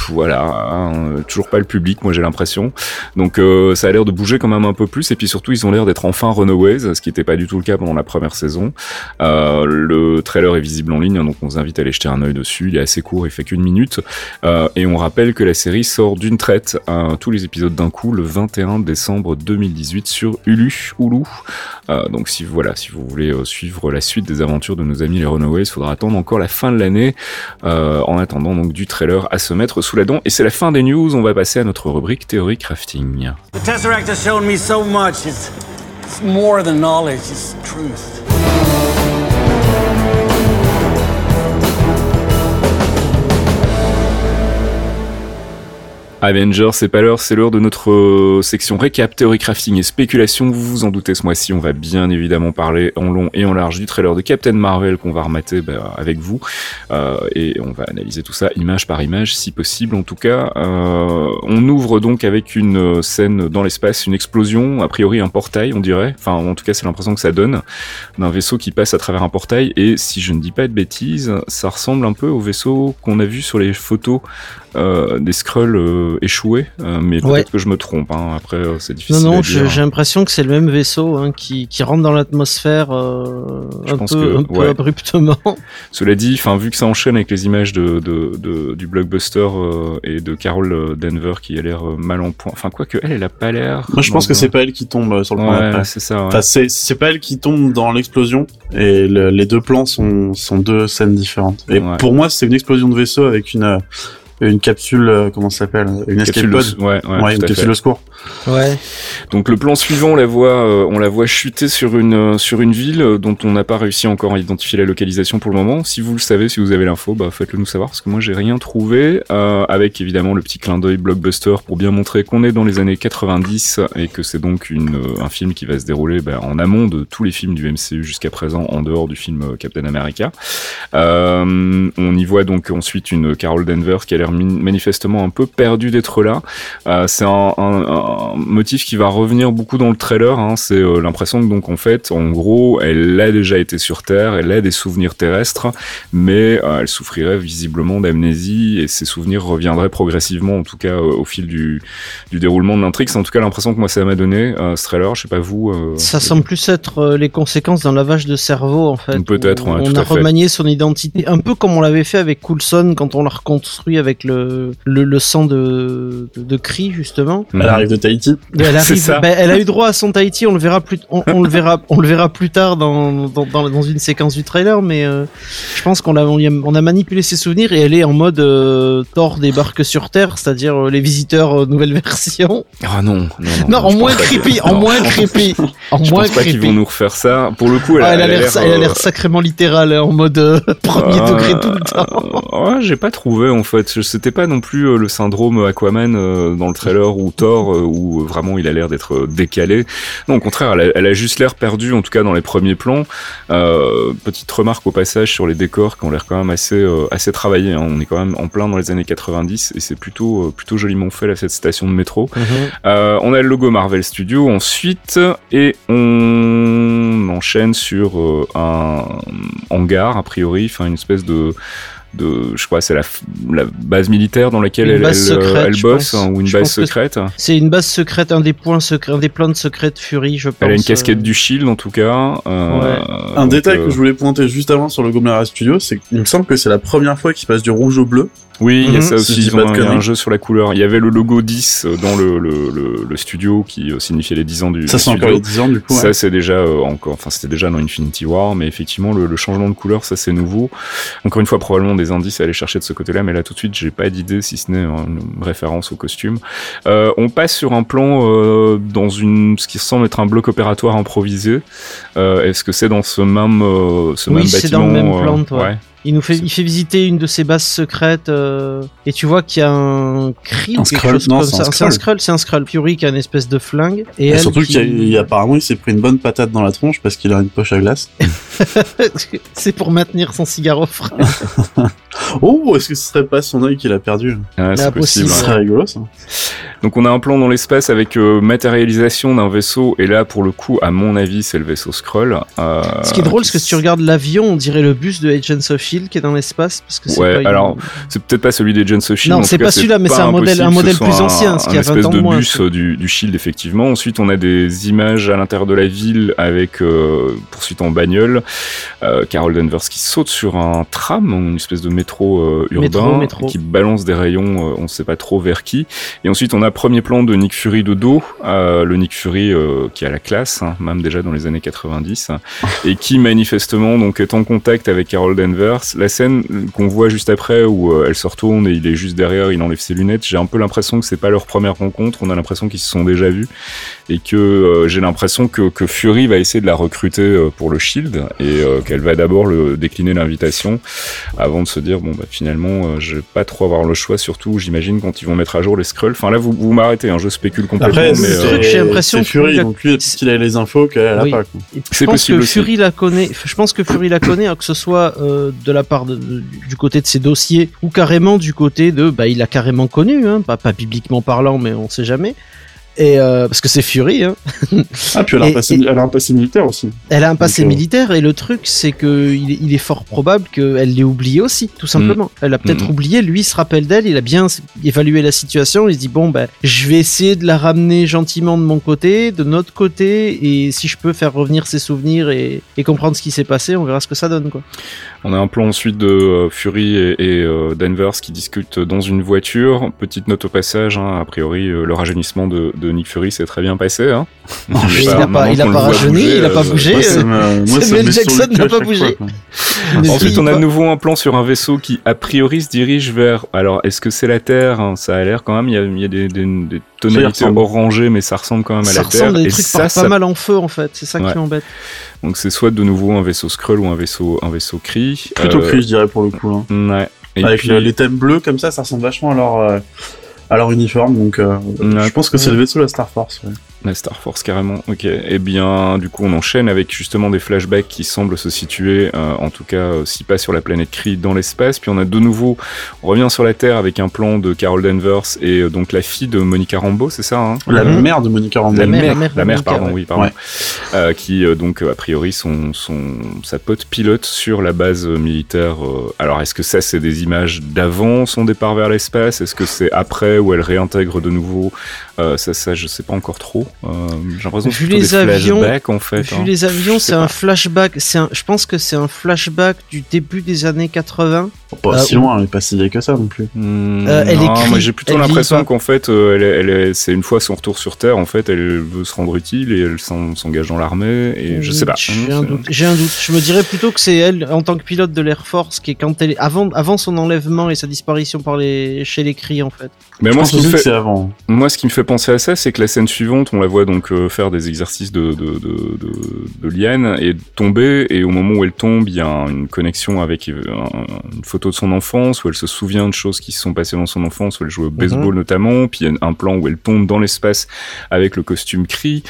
A: voilà, hein, toujours pas le public, moi j'ai l'impression. Donc euh, ça a l'air de bouger quand même un peu plus. Et puis surtout, ils ont l'air d'être enfin Runaways, ce qui n'était pas du tout le cas pendant la première saison. Euh, le trailer est visible en ligne, hein, donc on vous invite à aller jeter un œil dessus. Il est assez court, il fait qu'une minute. Euh, et on rappelle que la série sort d'une traite, euh, tous les épisodes d'un coup, le 21 décembre 2018 sur Hulu. Hulu. Euh, donc si voilà, si vous voulez euh, suivre la suite des aventures de nos amis les Runaways, il faudra attendre encore la fin de l'année. euh, en attendant donc du trailer à se mettre sous la dent. Et c'est la fin des news. On va passer à notre rubrique théorie crafting.
B: The.
A: Avengers, c'est pas l'heure, c'est l'heure de notre euh, section récap, théorie crafting et spéculation. Vous vous en doutez, ce mois-ci, on va bien évidemment parler en long et en large du trailer de Captain Marvel qu'on va remater bah, avec vous. Euh, et on va analyser tout ça image par image, si possible en tout cas. Euh, on ouvre donc avec une scène dans l'espace, une explosion, a priori un portail, on dirait. Enfin, en tout cas, c'est l'impression que ça donne d'un vaisseau qui passe à travers un portail. Et si je ne dis pas de bêtises, ça ressemble un peu au vaisseau qu'on a vu sur les photos euh, des Skrulls euh, échoués, euh, mais peut-être
C: Ouais.
A: que je me trompe. Hein. Après, euh, c'est
C: Non,
A: difficile.
C: non, je-
A: dire.
C: j'ai l'impression que c'est le même vaisseau hein, qui, qui rentre dans l'atmosphère euh,
A: Je
C: un,
A: pense
C: peu,
A: que-
C: un peu
A: ouais.
C: abruptement.
A: Cela dit, enfin vu que ça enchaîne avec les images de, de, de- du blockbuster euh, et de Carol Denver qui a l'air mal en point. Enfin quoi que elle, elle a pas l'air.
D: Moi, je pense que
A: un-
D: c'est pas elle qui tombe sur le plan
A: Ouais,
D: d'après.
A: c'est ça. ouais.
D: Enfin, c'est c'est pas elle qui tombe dans l'explosion et le- les deux plans sont sont deux scènes différentes. Et
A: Ouais.
D: pour moi, c'est une explosion de vaisseau avec une euh, une capsule euh, comment ça s'appelle une escape
A: Capsule de-
D: pod.
A: ouais, ouais,
D: Ouais, une capsule
A: fait.
D: de secours.
C: Ouais.
A: Donc le plan suivant, on la voit, euh, on la voit chuter sur une euh, sur une ville dont on n'a pas réussi encore à identifier la localisation pour le moment. Si vous le savez, si vous avez l'info, bah faites-le nous savoir parce que moi j'ai rien trouvé. Euh, avec évidemment le petit clin d'œil blockbuster pour bien montrer qu'on est dans les années 90 et que c'est donc une euh, un film qui va se dérouler bah, en amont de tous les films du MCU jusqu'à présent, en dehors du film Captain America. Euh, on y voit donc ensuite une Carol Danvers qui a l'air manifestement un peu perdue d'être là. Euh, c'est un, un- un motif qui va revenir beaucoup dans le trailer. Hein. C'est euh, l'impression que donc en fait, en gros, elle a déjà été sur Terre, elle a des souvenirs terrestres, mais euh, elle souffrirait visiblement d'amnésie et ses souvenirs reviendraient progressivement, en tout cas au fil du, du déroulement de l'intrigue. C'est en tout cas l'impression que moi ça m'a donné ce trailer. Je sais pas vous.
C: Ça semble plus être les conséquences d'un lavage de cerveau en fait.
A: Peut-être, ouais,
C: On
A: tout
C: a
A: à fait.
C: remanié son identité, un peu comme on l'avait fait avec Coulson quand on l'a reconstruit avec le, le, le sang de, de, de justement.
D: Elle arrive de Tahiti.
C: Elle arrive,
A: ça.
C: ben, elle a eu droit à son Tahiti, on le verra plus, on, on le verra, on le verra plus tard dans, dans, dans, dans une séquence du trailer, mais euh, je pense qu'on a, on, a- on a manipulé ses souvenirs et elle est en mode euh, Thor débarque sur Terre, c'est-à-dire euh, les visiteurs euh, nouvelle version.
A: Ah non, non, non.
C: Non, en moins
A: pense
C: creepy,
A: que-
C: en
A: non.
C: moins creepy, en
A: Je
C: moins
A: pense pas qu'ils vont nous refaire ça. Pour le coup, elle,
C: Ah,
A: a-
C: elle, a l'air, elle a l'air sacrément littérale, hein, en mode premier
A: Ah,
C: degré tout le temps.
A: ouais, j'ai pas trouvé en fait. C'était pas non plus euh, le syndrome Aquaman euh, dans le trailer ou Thor euh, où vraiment il a l'air d'être décalé. Non, au contraire, elle a, elle a juste l'air perdue, en tout cas dans les premiers plans. Euh, petite remarque au passage sur les décors qui ont l'air quand même assez euh, assez travaillés. hein. On est quand même en plein dans les années 90 et c'est plutôt euh, plutôt joliment fait là cette station de métro. Euh, on a le logo Marvel Studios ensuite et on enchaîne sur un hangar a priori, enfin une espèce de de je crois c'est la, base militaire dans laquelle elle,
C: base
A: elle,
C: secrète,
A: elle
C: je
A: bosse
C: pense.
A: hein, ou une
C: Je
A: base secrète.
C: C'est une base secrète, un des points secrets, un des plans de secrets de Fury, je pense.
A: Elle a une casquette
C: euh.
A: du Shield en tout cas. euh,
C: Ouais.
D: Un
A: donc,
D: détail
A: euh,
D: que je voulais pointer juste avant sur le Gomera Studio, c'est qu'il me semble que c'est la première fois qu'il passe du rouge au bleu.
A: Oui, il y a
C: Mhm,
A: ça
D: si
A: aussi.
D: dis
A: Ils
D: pas
A: ont un, il y a un jeu sur la couleur. Il y avait le logo 10 dans le, le, le, le studio qui euh, signifiait les 10 ans du,
D: Ça,
A: du
D: c'est encore les 10 ans, du coup.
A: Ça
D: ouais.
A: c'est déjà euh, encore, enfin c'était déjà dans Infinity War, mais effectivement le, le changement de couleur ça c'est nouveau. Encore une fois probablement des indices à aller chercher de ce côté-là, mais là tout de suite j'ai pas d'idée si ce n'est une référence au costume. Euh, on passe sur un plan euh, dans une ce qui semble être un bloc opératoire improvisé. Euh, Est-ce que c'est dans ce même euh, ce
C: Oui,
A: même
C: c'est
A: bâtiment
C: dans le même plan, toi.
A: ouais.
C: Il nous fait, il fait visiter une de ses bases secrètes euh, et tu vois qu'il y a un cri
D: Un
C: ou quelque chose
D: Non,
C: comme
D: c'est
C: ça.
D: un
C: C'est un.
D: Skrull,
C: c'est un Skrull. Fury qui a une espèce de flingue et
D: Et
C: elle
D: surtout
C: qui-
D: qu'il apparemment il s'est pris une bonne patate dans la tronche parce qu'il a une poche à glace.
C: c'est pour maintenir son cigare frais.
D: Oh, est-ce que ce serait pas son œil qu'il a perdu?
A: Ouais, c'est
C: Ah,
A: possible.
D: Ce serait rigolo ça.
A: Donc on a un plan dans l'espace avec euh, matérialisation d'un vaisseau et là pour le coup à mon avis c'est le vaisseau Skrull. Euh,
C: Ce qui est drôle, c'est que si tu regardes l'avion, on dirait le bus de Agents of Qui est dans l'espace parce que c'est
A: Ouais,
C: pas une-
A: alors, C'est peut-être pas celui des of Shield.
C: Non, c'est pas celui-là, mais c'est un modèle- un modèle plus ancien, ce qui a
A: un
C: 20
A: espèce
C: ans
A: de
C: moins,
A: bus euh, du, du Shield effectivement. Ensuite, on a des images à l'intérieur de la ville avec euh, poursuite en bagnole. Euh, Carol Danvers qui saute sur un tram, une espèce de métro euh, urbain,
C: Métro, métro.
A: qui balance des rayons, on ne sait pas trop vers qui. Et ensuite, on a premier plan de Nick Fury de dos, le Nick Fury qui a la classe, hein, même déjà dans les années 90, et qui manifestement donc est en contact avec Carol Danvers. La scène qu'on voit juste après où euh, elle se retourne et il est juste derrière, il enlève ses lunettes. J'ai un peu l'impression que c'est pas leur première rencontre. On a l'impression qu'ils se sont déjà vus et que euh, j'ai l'impression que, que Fury va essayer de la recruter euh, pour le Shield et euh, qu'elle va d'abord le décliner l'invitation avant de se dire bon bah finalement euh, je vais pas trop avoir le choix surtout j'imagine quand ils vont mettre à jour les Skrulls. Enfin là vous, vous m'arrêtez, hein, je spécule complètement
D: Après,
A: mais
C: c'est-
A: euh,
C: j'ai l'impression que
D: Fury,
C: a-
D: donc lui, qu'il a les infos qu'elle a
C: Oui.
D: pas.
C: Et
A: C'est
C: je pense
A: possible
C: que
A: aussi.
C: Fury la connaît. Je pense que Fury la connaît, hein, que ce soit euh, de la part du côté de ses dossiers ou carrément du côté de, bah, il a carrément connu, hein, pas, pas bibliquement parlant, mais on sait jamais. Et euh, parce que c'est Fury, hein.
D: Ah, puis elle a, un
C: Et-
D: passé,
C: et-
D: elle a un passé militaire aussi.
C: Elle a un passé
D: Donc, euh,
C: militaire et le truc c'est que il est, fort probable qu'elle l'ait oublié aussi, tout simplement. Elle a peut-être
A: Mhm.
C: oublié, lui il se rappelle d'elle, il a bien évalué la situation, il se dit bon ben je vais essayer de la ramener gentiment de mon côté, de notre côté, et si je peux faire revenir ses souvenirs et, et comprendre ce qui s'est passé, on verra ce que ça donne quoi.
A: On a un plan ensuite de euh, Fury et, et, euh, Danvers qui discutent dans une voiture. Petite note au passage, hein, a priori le rajeunissement de, de Nick Fury s'est très bien passé. Hein.
C: Il a pas, il a pas rajeuni,
A: bouger,
C: il a pas
A: euh,
C: bougé.
D: Moi, ça
C: euh,
D: me- moi, ça
C: Samuel Jackson n'a pas bougé.
D: fois,
A: Ensuite, on a de nouveau un plan sur un vaisseau qui, a priori, se dirige vers. Alors, est-ce que c'est la Terre hein Ça a l'air quand même. Il y a, il y a des, des- des tonalités orangées, mais ça ressemble quand même à
C: Ça
A: la Terre.
C: ressemble à des
A: Et
C: trucs
A: ça,
C: par-
A: ça-
C: pas mal en feu en fait, c'est ça
A: Ouais.
C: qui m'embête.
A: Donc, c'est soit de nouveau un vaisseau Skrull ou un vaisseau, un vaisseau Kree.
D: Plutôt
A: Euh,
D: je dirais, pour le coup. hein.
A: Ouais. Et
D: Avec
A: puis,
D: les thèmes bleus comme ça, ça ressemble vachement à leur, euh, à leur uniforme. Donc, euh,
A: Ouais.
D: je pense que c'est le vaisseau de la Star Force. ouais.
A: La Star Force carrément, ok. Eh bien, du coup, on enchaîne avec justement des flashbacks qui semblent se situer, euh, en tout cas, euh, si pas sur la planète Kree, dans l'espace. Puis on a de nouveau, on revient sur la Terre avec un plan de Carol Danvers et euh, donc la fille de Monica Rambeau, c'est ça hein?
D: La
C: Mhm.
D: mère de Monica Rambeau.
A: la,
C: mère,
A: mère,
C: la mère de
A: la mère,
C: Monica,
A: pardon,
C: ouais.
A: oui, pardon,
D: Ouais.
A: Euh, qui euh, donc a priori son, son sa pote pilote sur la base militaire. euh, alors est-ce que ça c'est des images d'avant son départ vers l'espace? Est-ce que c'est après où elle réintègre de nouveau? Euh, Ça, ça, je sais pas encore trop. Euh, J'ai l'impression que
C: les
A: des
C: avions-
A: flashbacks en fait.
C: Vu
A: hein.
C: les avions, c'est un flashback. C'est un, je pense que c'est un flashback du début des années 80.
D: Pas
C: Euh,
D: si loin, elle est pas si vieille que ça non plus.
A: Hmm,
C: Euh, elle
A: non,
C: écrit,
A: j'ai plutôt l'impression qu'en fait, euh, elle, est- elle est- c'est une fois son retour sur Terre, en fait, elle veut se rendre utile et elle s'en- s'engage dans l'armée et je sais pas.
C: J'ai un
A: c'est-
C: doute. J'ai un doute. Je me dirais plutôt que c'est elle, en tant que pilote de l'Air Force, qui est quand elle est avant, avant son enlèvement et sa disparition par les, chez les cris en fait.
A: Mais
D: Je
A: moi,
D: pense
A: ce qui me fait,
D: c'est avant.
A: Moi, ce qui me fait penser à ça, c'est que la scène suivante, on la voit donc euh, faire des exercices de, de, de, de, de liane et tomber, et au moment où elle tombe, il y a un- une connexion avec euh, un- une photo de son enfance, où elle se souvient de choses qui se sont passées dans son enfance, où elle joue au baseball notamment, puis il y a un plan où elle tombe dans l'espace avec le costume Cree.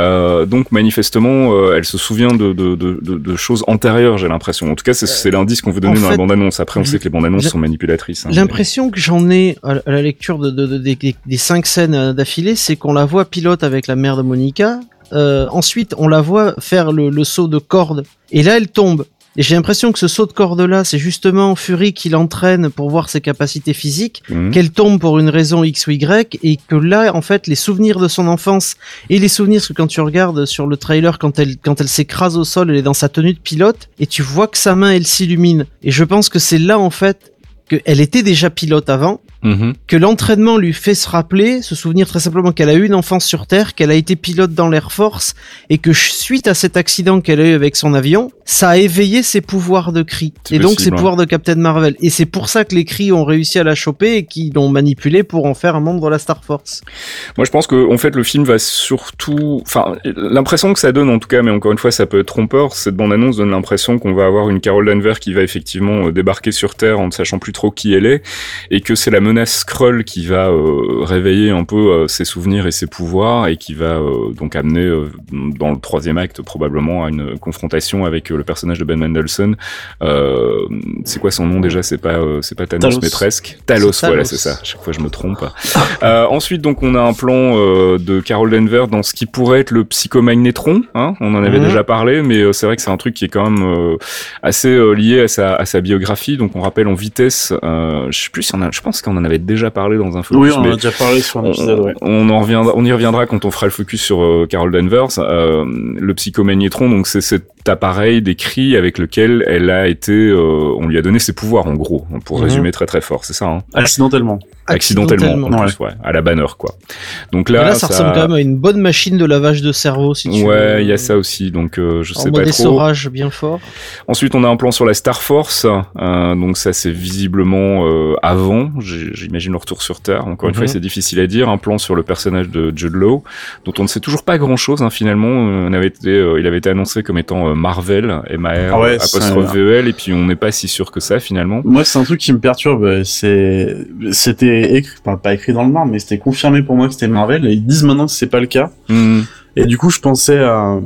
A: Euh, donc manifestement, euh, elle se souvient de, de, de, de, de choses antérieures, j'ai l'impression. En tout cas, c'est c'est l'indice qu'on veut donner
C: en
A: dans la bande-annonce. Après, on sait que les bandes-annonces sont manipulatrices. hein, mais-
C: L'impression que j'en ai à la lecture de, de- de- des- cinq scènes euh, d'affilée, c'est qu'on la voit pilote avec la mère de Monica. Euh, ensuite, on la voit faire le, le saut de corde. Et là, elle tombe. Et j'ai l'impression que ce saut de corde-là, c'est justement Fury qui l'entraîne pour voir ses capacités physiques,
A: Mhm.
C: qu'elle tombe pour une raison X ou Y, et que là, en fait, les souvenirs de son enfance et les souvenirs, que quand tu regardes sur le trailer, quand elle, quand elle s'écrase au sol, elle est dans sa tenue de pilote, et tu vois que sa main, elle s'illumine. Et je pense que c'est là, en fait, qu'elle était déjà pilote avant,
A: Mhm.
C: que l'entraînement lui fait se rappeler, se souvenir très simplement qu'elle a eu une enfance sur Terre, qu'elle a été pilote dans l'Air Force, et que suite à cet accident qu'elle a eu avec son avion, ça a éveillé ses pouvoirs de cri, et donc ses
A: ouais.
C: pouvoirs de Captain Marvel. Et c'est pour ça que les cris ont réussi à la choper et qu'ils l'ont manipulée pour en faire un membre de la Star Force.
A: Moi, je pense que en fait, le film va surtout, enfin, l'impression que ça donne, en tout cas, mais encore une fois, ça peut être trompeur. Cette bande-annonce donne l'impression qu'on va avoir une Carol Danvers qui va effectivement euh, débarquer sur Terre en ne sachant plus trop qui elle est, et que c'est la menace Skrull qui va euh, réveiller un peu euh, ses souvenirs et ses pouvoirs, et qui va euh, donc amener dans le troisième acte probablement à une confrontation avec le personnage de Ben Mendelsohn. Euh, c'est quoi son nom déjà? C'est pas, c'est pas Thanos,
D: Talos.
A: mais presque. Talos, voilà, c'est ça. Chaque fois, je me trompe. Ensuite, donc, on a un plan de Carol Denver dans ce qui pourrait être le psychomagnétron. Hein on en avait
C: Mhm.
A: déjà parlé, mais c'est vrai que c'est un truc qui est quand même assez lié à sa, à sa biographie. Donc, on rappelle en vitesse. Je sais plus si on a. Je pense qu'on en avait déjà parlé dans un focus.
D: Oui, on en a déjà parlé sur un
A: on,
D: épisode, ouais.
A: on en reviendra, on y reviendra quand on fera le focus sur euh, Carol Danvers. Euh, le psychomagnétron, donc c'est cet appareil décrit avec lequel elle a été, euh, on lui a donné ses pouvoirs en gros, pour
C: Mhm.
A: résumer très très fort, c'est ça. Hein?
D: Accidentellement.
A: accidentellement, en plus, ouais, à la banner quoi. Donc là,
C: là, ça, ressemble quand même à une bonne machine de lavage de cerveau, si tu veux.
A: Ouais, il y a ça aussi, donc euh, je
C: En
A: sais
C: mode
A: pas trop.
C: essorage bien fort.
A: Ensuite, on a un plan sur la Star Force, euh, donc ça c'est visiblement euh, avant, j'imagine le retour sur Terre. Encore une
C: Mhm.
A: fois, c'est difficile à dire. Un plan sur le personnage de Jude Law, dont on ne sait toujours pas grand-chose hein, finalement. Euh, On avait été, euh, il avait été annoncé comme étant euh, Marvel, M-A-R,
D: Ah ouais,
A: apostrophe
D: ça-
A: V-E-L, et puis on n'est pas si sûr que ça finalement.
D: Moi, c'est un truc qui me perturbe. euh, C'est, c'était écrit, enfin, pas écrit dans le marbre, mais c'était confirmé pour moi que c'était Marvel. Et ils disent maintenant que c'est pas le cas.
A: Hmm.
D: Et du coup, je pensais à,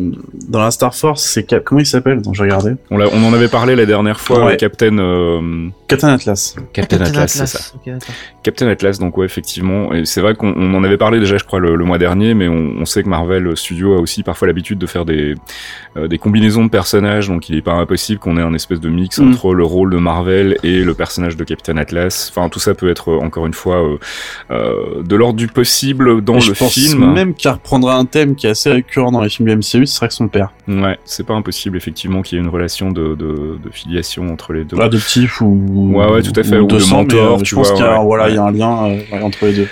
D: dans la Star Force, c'est Cap- comment il s'appelle? Attends, je regardais.
A: On, l'a- on en avait parlé la dernière fois,
D: Ouais.
A: Captain, euh,
D: Captain Atlas.
A: Captain Atlas, c'est ça. Captain Atlas, donc ouais, effectivement. Et c'est vrai qu'on on en avait parlé déjà, je crois, le, le mois dernier, mais on, on sait que Marvel Studios a aussi parfois l'habitude de faire des, euh, des combinaisons de personnages, donc il est pas impossible qu'on ait un espèce de mix
D: Mm.
A: entre le rôle de Marvel et le personnage de Captain Atlas. Enfin, tout ça peut être, euh, encore une fois, euh, euh, de l'ordre du possible dans
D: Et
A: le
D: je pense
A: film.
D: même qu'il reprendra un thème qui est assez récurrent dans les films du MCU, ce serait que son père.
A: Ouais, c'est pas impossible, effectivement, qu'il y ait une relation de, de, de filiation entre les deux.
D: Adoptif ou.
A: Ouais, ouais, tout à fait, ou de
D: sang,
A: mentor,
D: euh,
A: tu
D: je pense qu'il y a,
A: ouais.
D: voilà, il y a un lien euh, entre les deux.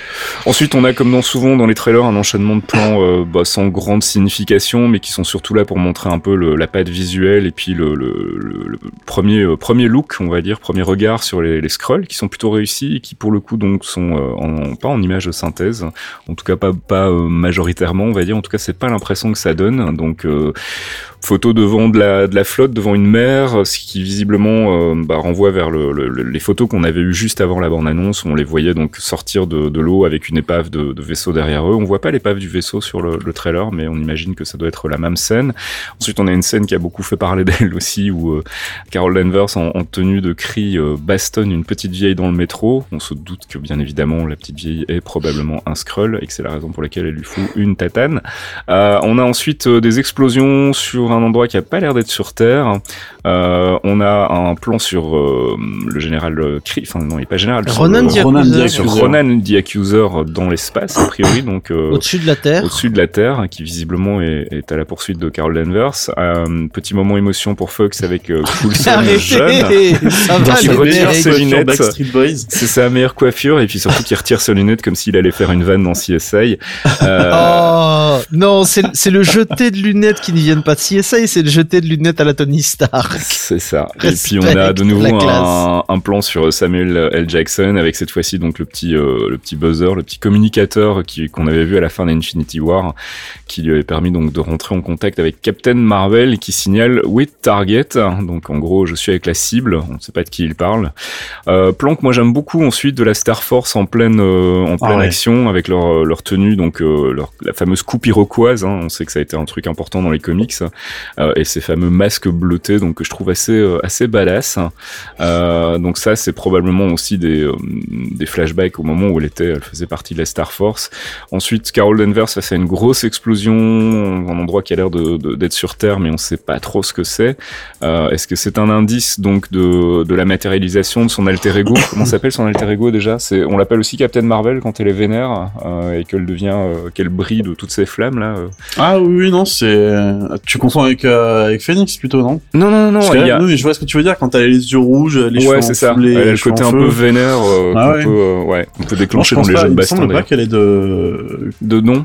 A: Ensuite, on a comme dans souvent dans les trailers un enchaînement de plans euh, bah, sans grande signification, mais qui sont surtout là pour montrer un peu le, la patte visuelle et puis le, le, le- le premier euh, premier look, on va dire, premier regard sur les, les scrolls, qui sont plutôt réussis et qui pour le coup donc sont en, pas en image de synthèse, en tout cas pas pas majoritairement, on va dire. En tout cas, c'est pas l'impression que ça donne. Donc euh, photo devant de la, de la flotte, devant une mer, ce qui visiblement euh, bah, renvoie vers le, le- le- les photos qu'on avait eues juste avant la bande-annonce, où on les voyait donc sortir de, de l'eau avec une épave de, de vaisseau derrière eux. On voit pas l'épave du vaisseau sur le, le trailer, mais on imagine que ça doit être la même scène. Ensuite, on a une scène qui a beaucoup fait parler d'elle aussi, où euh, Carol Danvers, en, en tenue de cri, euh, bastonne une petite vieille dans le métro. On se doute que, bien évidemment, la petite vieille est probablement un Skrull, et que c'est la raison pour laquelle elle lui fout une tatane. Euh, on a ensuite euh, des explosions sur un endroit qui a pas l'air d'être sur Terre. Euh, on a un plan sur euh, le général euh, Kree, enfin non, il est pas général. sur
C: Ronan the
D: Ronan
C: Accuser,
A: sur. Ronan the Accuser dans l'espace, a priori, donc euh,
C: Au-dessus de la Terre.
A: au-dessus de la Terre, qui visiblement est, est à la poursuite de Carol Danvers. Euh, petit moment émotion pour Fox avec Coulson jeune.
C: Ça va,
A: qui retire ses
D: Sur
A: lunettes. C'est sa meilleure coiffure et puis surtout qu'il retire ses lunettes comme s'il allait faire une vanne dans CSI. Euh,
C: Oh non, c'est c'est le jeté de lunettes qui ne viennent pas de CSI, c'est le jeté de lunettes à la Tony Stark.
A: C'est ça. Et puis on a de nouveau un, un plan sur Samuel L. Jackson avec cette fois-ci donc le petit euh, le petit buzzer, le petit communicateur qui qu'on avait vu à la fin d'Infinity War, qui lui avait permis donc de rentrer en contact avec Captain Marvel qui signale with target. Donc en gros je suis avec la cible. On ne sait pas de qui il parle. Euh, plan que moi j'aime beaucoup ensuite de la Star Force en pleine euh, en pleine
D: ouais.
A: action avec leur leur tenue donc euh, leur, la fameuse coupe iroquoise. Hein. On sait que ça a été un truc important dans les comics euh, et ces fameux masques bleutés donc que je trouve assez euh, assez badass euh, donc ça c'est probablement aussi des euh, des flashbacks au moment où elle était elle faisait partie de la Star Force ensuite Carol Danvers face à une grosse explosion un endroit qui a l'air de- de- d'être sur Terre mais on sait pas trop ce que c'est euh, est-ce que c'est un indice donc de de la matérialisation de son alter ego comment s'appelle son alter ego déjà? C'est on l'appelle aussi Captain Marvel quand elle est vénère euh, et qu'elle devient euh, qu'elle brille de toutes ces flammes là euh.
D: Ah oui, oui, non, c'est. Tu confonds avec, euh, avec Phoenix plutôt, non
A: non non non
D: Parce que
A: il y
D: là,
A: a...
D: oui, je vois ce que tu veux dire quand elle a les yeux rouges, les cheveux
A: ouais, c'est ça. Elle a le côté un peu vénère euh,
D: Ah
A: qu'on
D: ouais.
A: peut, euh, ouais, on peut
D: Non,
A: déclencher
D: je
A: dans les
D: pas,
A: jeux de baston.
D: semble pas qu'elle est de.
A: De nom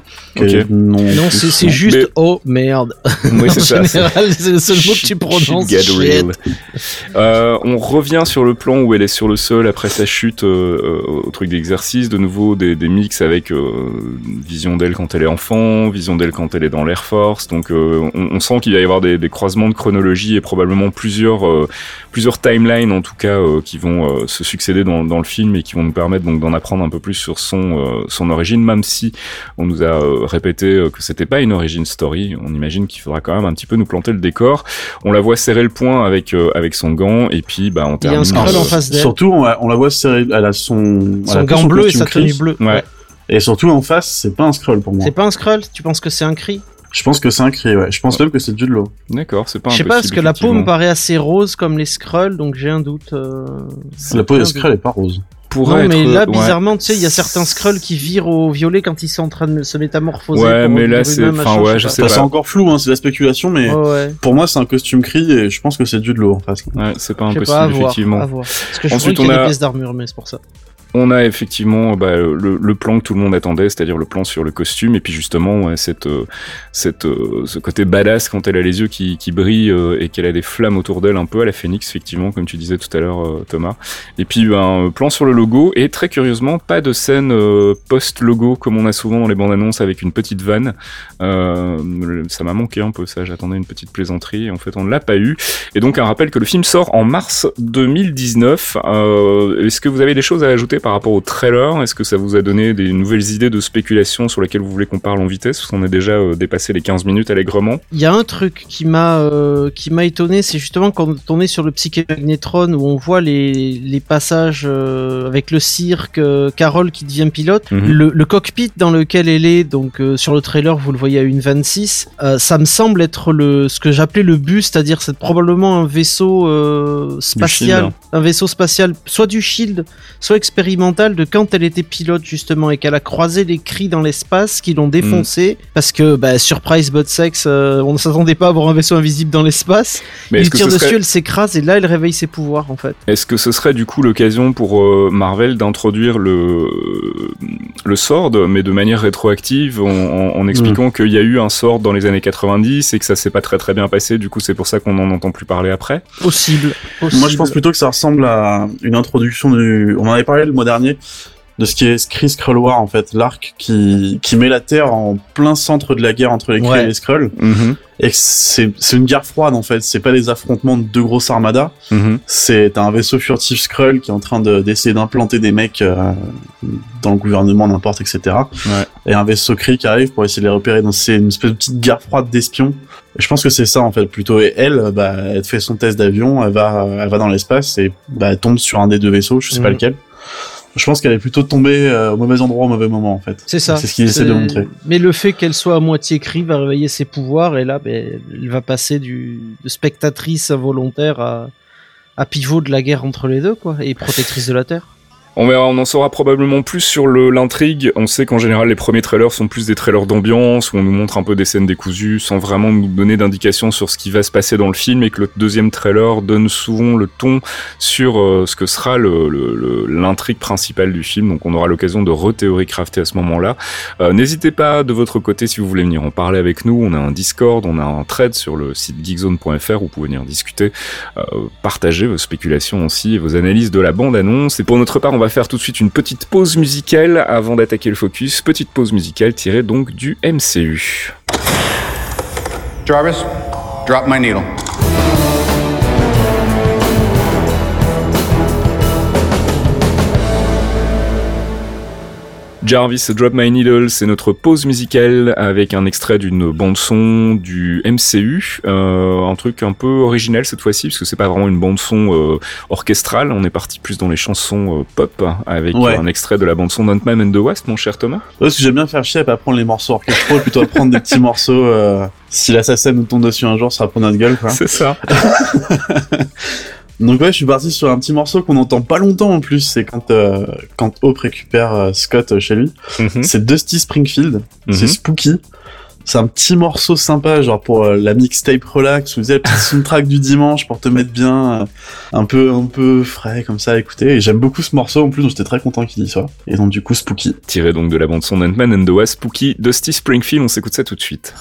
D: nom
C: Non, c'est c'est juste
A: Mais-
C: oh merde.
A: Oui, c'est
C: en
A: ça. c'est-
C: général, c'est le seul mot que tu prononces.
A: Shit get
C: shit.
A: real. Euh, on revient sur le plan où elle est sur le sol après sa chute euh, euh, au truc d'exercice. De nouveau, des, des mix avec euh, vision d'elle quand elle est enfant, vision d'elle quand elle est dans l'Air Force. Donc, euh, on, on sent qu'il va y avoir des, des croisements de chronologie et probablement plusieurs, euh, plusieurs timelines en tout cas euh, qui vont euh, se succéder dans, dans le film et qui vont nous permettre donc d'en apprendre un peu plus sur son, euh, son origine, même si on nous a euh, répété que c'était pas une origin story. On imagine qu'il faudra quand même un petit peu nous planter le décor. On la voit serrer le poing avec euh, avec son gant et puis bah on
C: Il y a un
A: termine. Euh,
C: en face d'elle.
D: Surtout, on la, on la voit serrer, elle a son, elle
C: Son
D: a
C: gant
D: son
C: bleu et sa tenue bleue.
A: Ouais.
D: Et surtout en face, c'est pas un scroll pour moi.
C: C'est pas un Skrull Tu penses que c'est un cri?
D: Je pense que c'est un cri, ouais. Je pense même que c'est Jude Law.
A: D'accord, c'est pas
C: Je sais pas, parce que la peau me paraît assez rose comme les Skrulls, donc j'ai un doute. euh,
D: La peau des
C: un
D: Skrull est pas rose.
A: Pourrait
C: Non, mais
A: être,
C: là,
A: ouais.
C: bizarrement, tu sais, il y a certains Skrulls qui virent au violet quand ils sont en train de se métamorphoser.
A: Ouais, mais là, c'est- enfin,
C: machin,
A: ouais, je sais pas.
D: c'est encore flou, hein, c'est de la spéculation, mais
C: Ouais, ouais.
D: pour moi, c'est un costume Kree et je pense que c'est Jude Law en face.
A: Ouais, c'est pas impossible,
C: pas, à voir,
A: effectivement.
C: à voir. Parce que je
A: Ensuite,
C: Ensuite, qu'il y
A: on
C: a
A: a-
C: des pièces d'armure, mais c'est pour ça.
A: On a effectivement bah, le, le plan que tout le monde attendait, c'est-à-dire le plan sur le costume, et puis justement ouais, cette, euh, cette, euh, ce côté badass quand elle a les yeux qui, qui brillent euh, et qu'elle a des flammes autour d'elle, un peu à la Phoenix, effectivement, comme tu disais tout à l'heure, Thomas. Et puis ben, un plan sur le logo, et très curieusement, pas de scène post-logo comme on a souvent dans les bandes annonces avec une petite vanne. Euh, ça m'a manqué un peu ça, j'attendais une petite plaisanterie, et en fait on ne l'a pas eu. Et donc un rappel que le film sort en mars 2019. Euh, Est-ce que vous avez des choses à ajouter par rapport au trailer Est-ce que ça vous a donné des nouvelles idées de spéculation sur lesquelles vous voulez qu'on parle en vitesse? Parce qu'on a déjà euh, dépassé les 15 minutes allègrement.
C: Il y a un truc qui m'a euh, qui m'a étonné, c'est justement quand on est sur le Psyché Magnetron où on voit les, les passages euh, avec le cirque, euh, Carole qui devient pilote,
A: Mhm.
C: le, le cockpit dans lequel elle est, donc euh, sur le trailer vous le voyez à une 26, euh, ça me semble être le ce que j'appelais le bus, c'est-à-dire c'est probablement un vaisseau euh, spatial, un vaisseau spatial, soit du Shield, soit expérimental de quand elle était pilote justement et qu'elle a croisé les cris dans l'espace qui l'ont défoncé parce que bah, surprise but sex, euh, on ne s'attendait pas à avoir un vaisseau invisible dans l'espace.
A: Mais
C: Il tire dessus,
A: serait,
C: elle s'écrase et là elle réveille ses pouvoirs en fait.
A: est-ce que ce serait du coup l'occasion pour euh, Marvel d'introduire le, le Sword, mais de manière rétroactive, en, en- en expliquant qu'il y a eu un Sword dans les années 90 et que ça s'est pas très très bien passé, du coup c'est pour ça qu'on n'en entend plus parler après?
C: Possible.
D: Moi, je pense plutôt que ça ressemble à une introduction du. On en avait parlé le mois dernier de ce qui est Skrull War en fait, l'arc qui qui met la Terre en plein centre de la guerre entre les Kree
C: Ouais.
D: et les Skrulls,
A: Mhm,
D: et que c'est c'est une guerre froide en fait. C'est pas des affrontements de deux grosses armadas.
A: mhm.
D: C'est un vaisseau furtif Skrull qui est en train de- d'essayer d'implanter des mecs euh, dans le gouvernement, n'importe, etc.
A: Ouais.
D: Et un vaisseau Kree qui arrive pour essayer de les repérer. Donc c'est une espèce de petite guerre froide d'espions. Et je pense que c'est ça en fait plutôt. Et elle, bah, elle fait son test d'avion, elle va, elle va dans l'espace et bah, elle tombe sur un des deux vaisseaux, je sais pas
C: Mhm.
D: lequel. Je pense qu'elle est plutôt tombée euh, au mauvais endroit au mauvais moment en fait.
C: C'est ça.
D: C'est ce qu'il essaie de montrer.
C: Mais le fait qu'elle soit à moitié cri va réveiller ses pouvoirs et là, ben, elle va passer du de spectatrice involontaire à, à pivot de la guerre entre les deux, quoi, et protectrice de la Terre.
A: On en saura probablement plus sur l'intrigue. On sait qu'en général, les premiers trailers sont plus des trailers d'ambiance, où on nous montre un peu des scènes décousues, sans vraiment nous donner d'indications sur ce qui va se passer dans le film, et que le deuxième trailer donne souvent le ton sur euh, ce que sera l'intrigue principale du film. Donc on aura l'occasion de rethéorie crafter à ce moment-là. Euh, N'hésitez pas de votre côté si vous voulez venir en parler avec nous. On a un Discord, on a un thread sur le site geekzone.fr où vous pouvez venir discuter, euh, partager vos spéculations aussi et vos analyses de la bande-annonce. Et pour notre part, on va faire tout de suite une petite pause musicale avant d'attaquer le focus. Petite pause musicale tirée donc du MCU.
F: Jarvis, drop my needle.
A: Jarvis Drop My Needle, c'est notre pause musicale avec un extrait d'une bande son du MCU, euh, un truc un peu original cette fois-ci parce que c'est pas vraiment une bande son euh, orchestrale, on est parti plus dans les chansons euh, pop avec
D: Ouais.
A: un extrait de la bande son d'Ant-Man and the Wasp, mon cher Thomas.
D: Ouais, parce que j'aime bien faire chier à pas prendre les morceaux orchestraux, plutôt à prendre des petits morceaux. Si l'assassin nous tombe dessus un jour, ça va prendre notre gueule, quoi.
A: C'est ça.
D: Donc ouais, je suis parti sur un petit morceau qu'on entend pas longtemps en plus. C'est quand euh, quand Hope récupère euh, Scott euh, chez lui.
A: Mhm.
D: C'est Dusty Springfield.
A: Mhm.
D: C'est spooky. C'est un petit morceau sympa, genre pour euh, la mixtape relax, ou le petit soundtrack du dimanche pour te mettre bien, un peu un peu frais comme ça à écouter. Et j'aime beaucoup ce morceau en plus, donc j'étais très content qu'il y soit. Et donc du coup spooky.
A: Tiré donc de la bande son d'Ant-Man and the Wasp, Spooky, Dusty Springfield, on s'écoute ça tout de suite.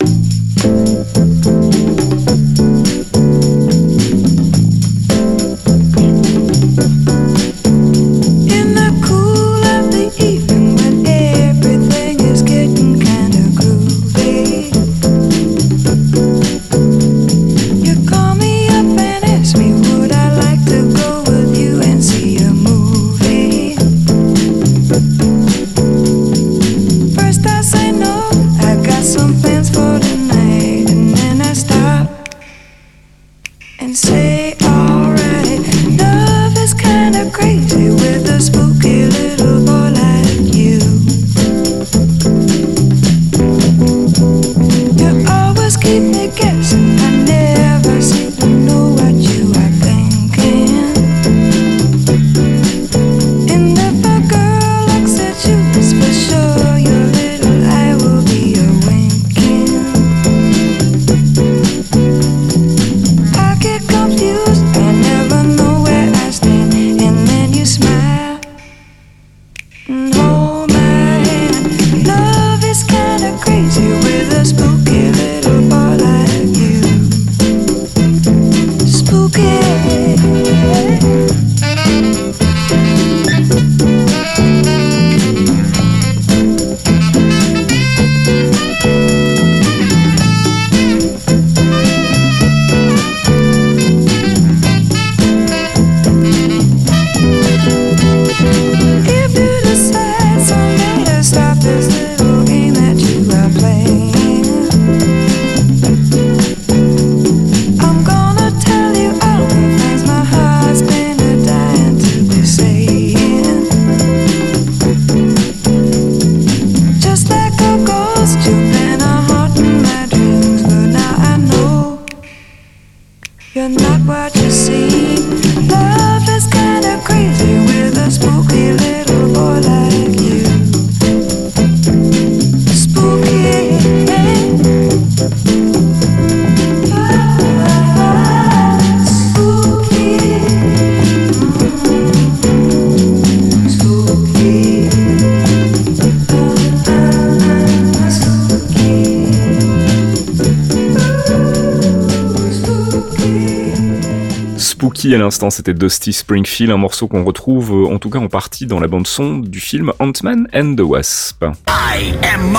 A: À l'instant, c'était Dusty Springfield, un morceau qu'on retrouve euh, en tout cas en partie dans la bande son du film Ant-Man and the Wasp.
F: I am.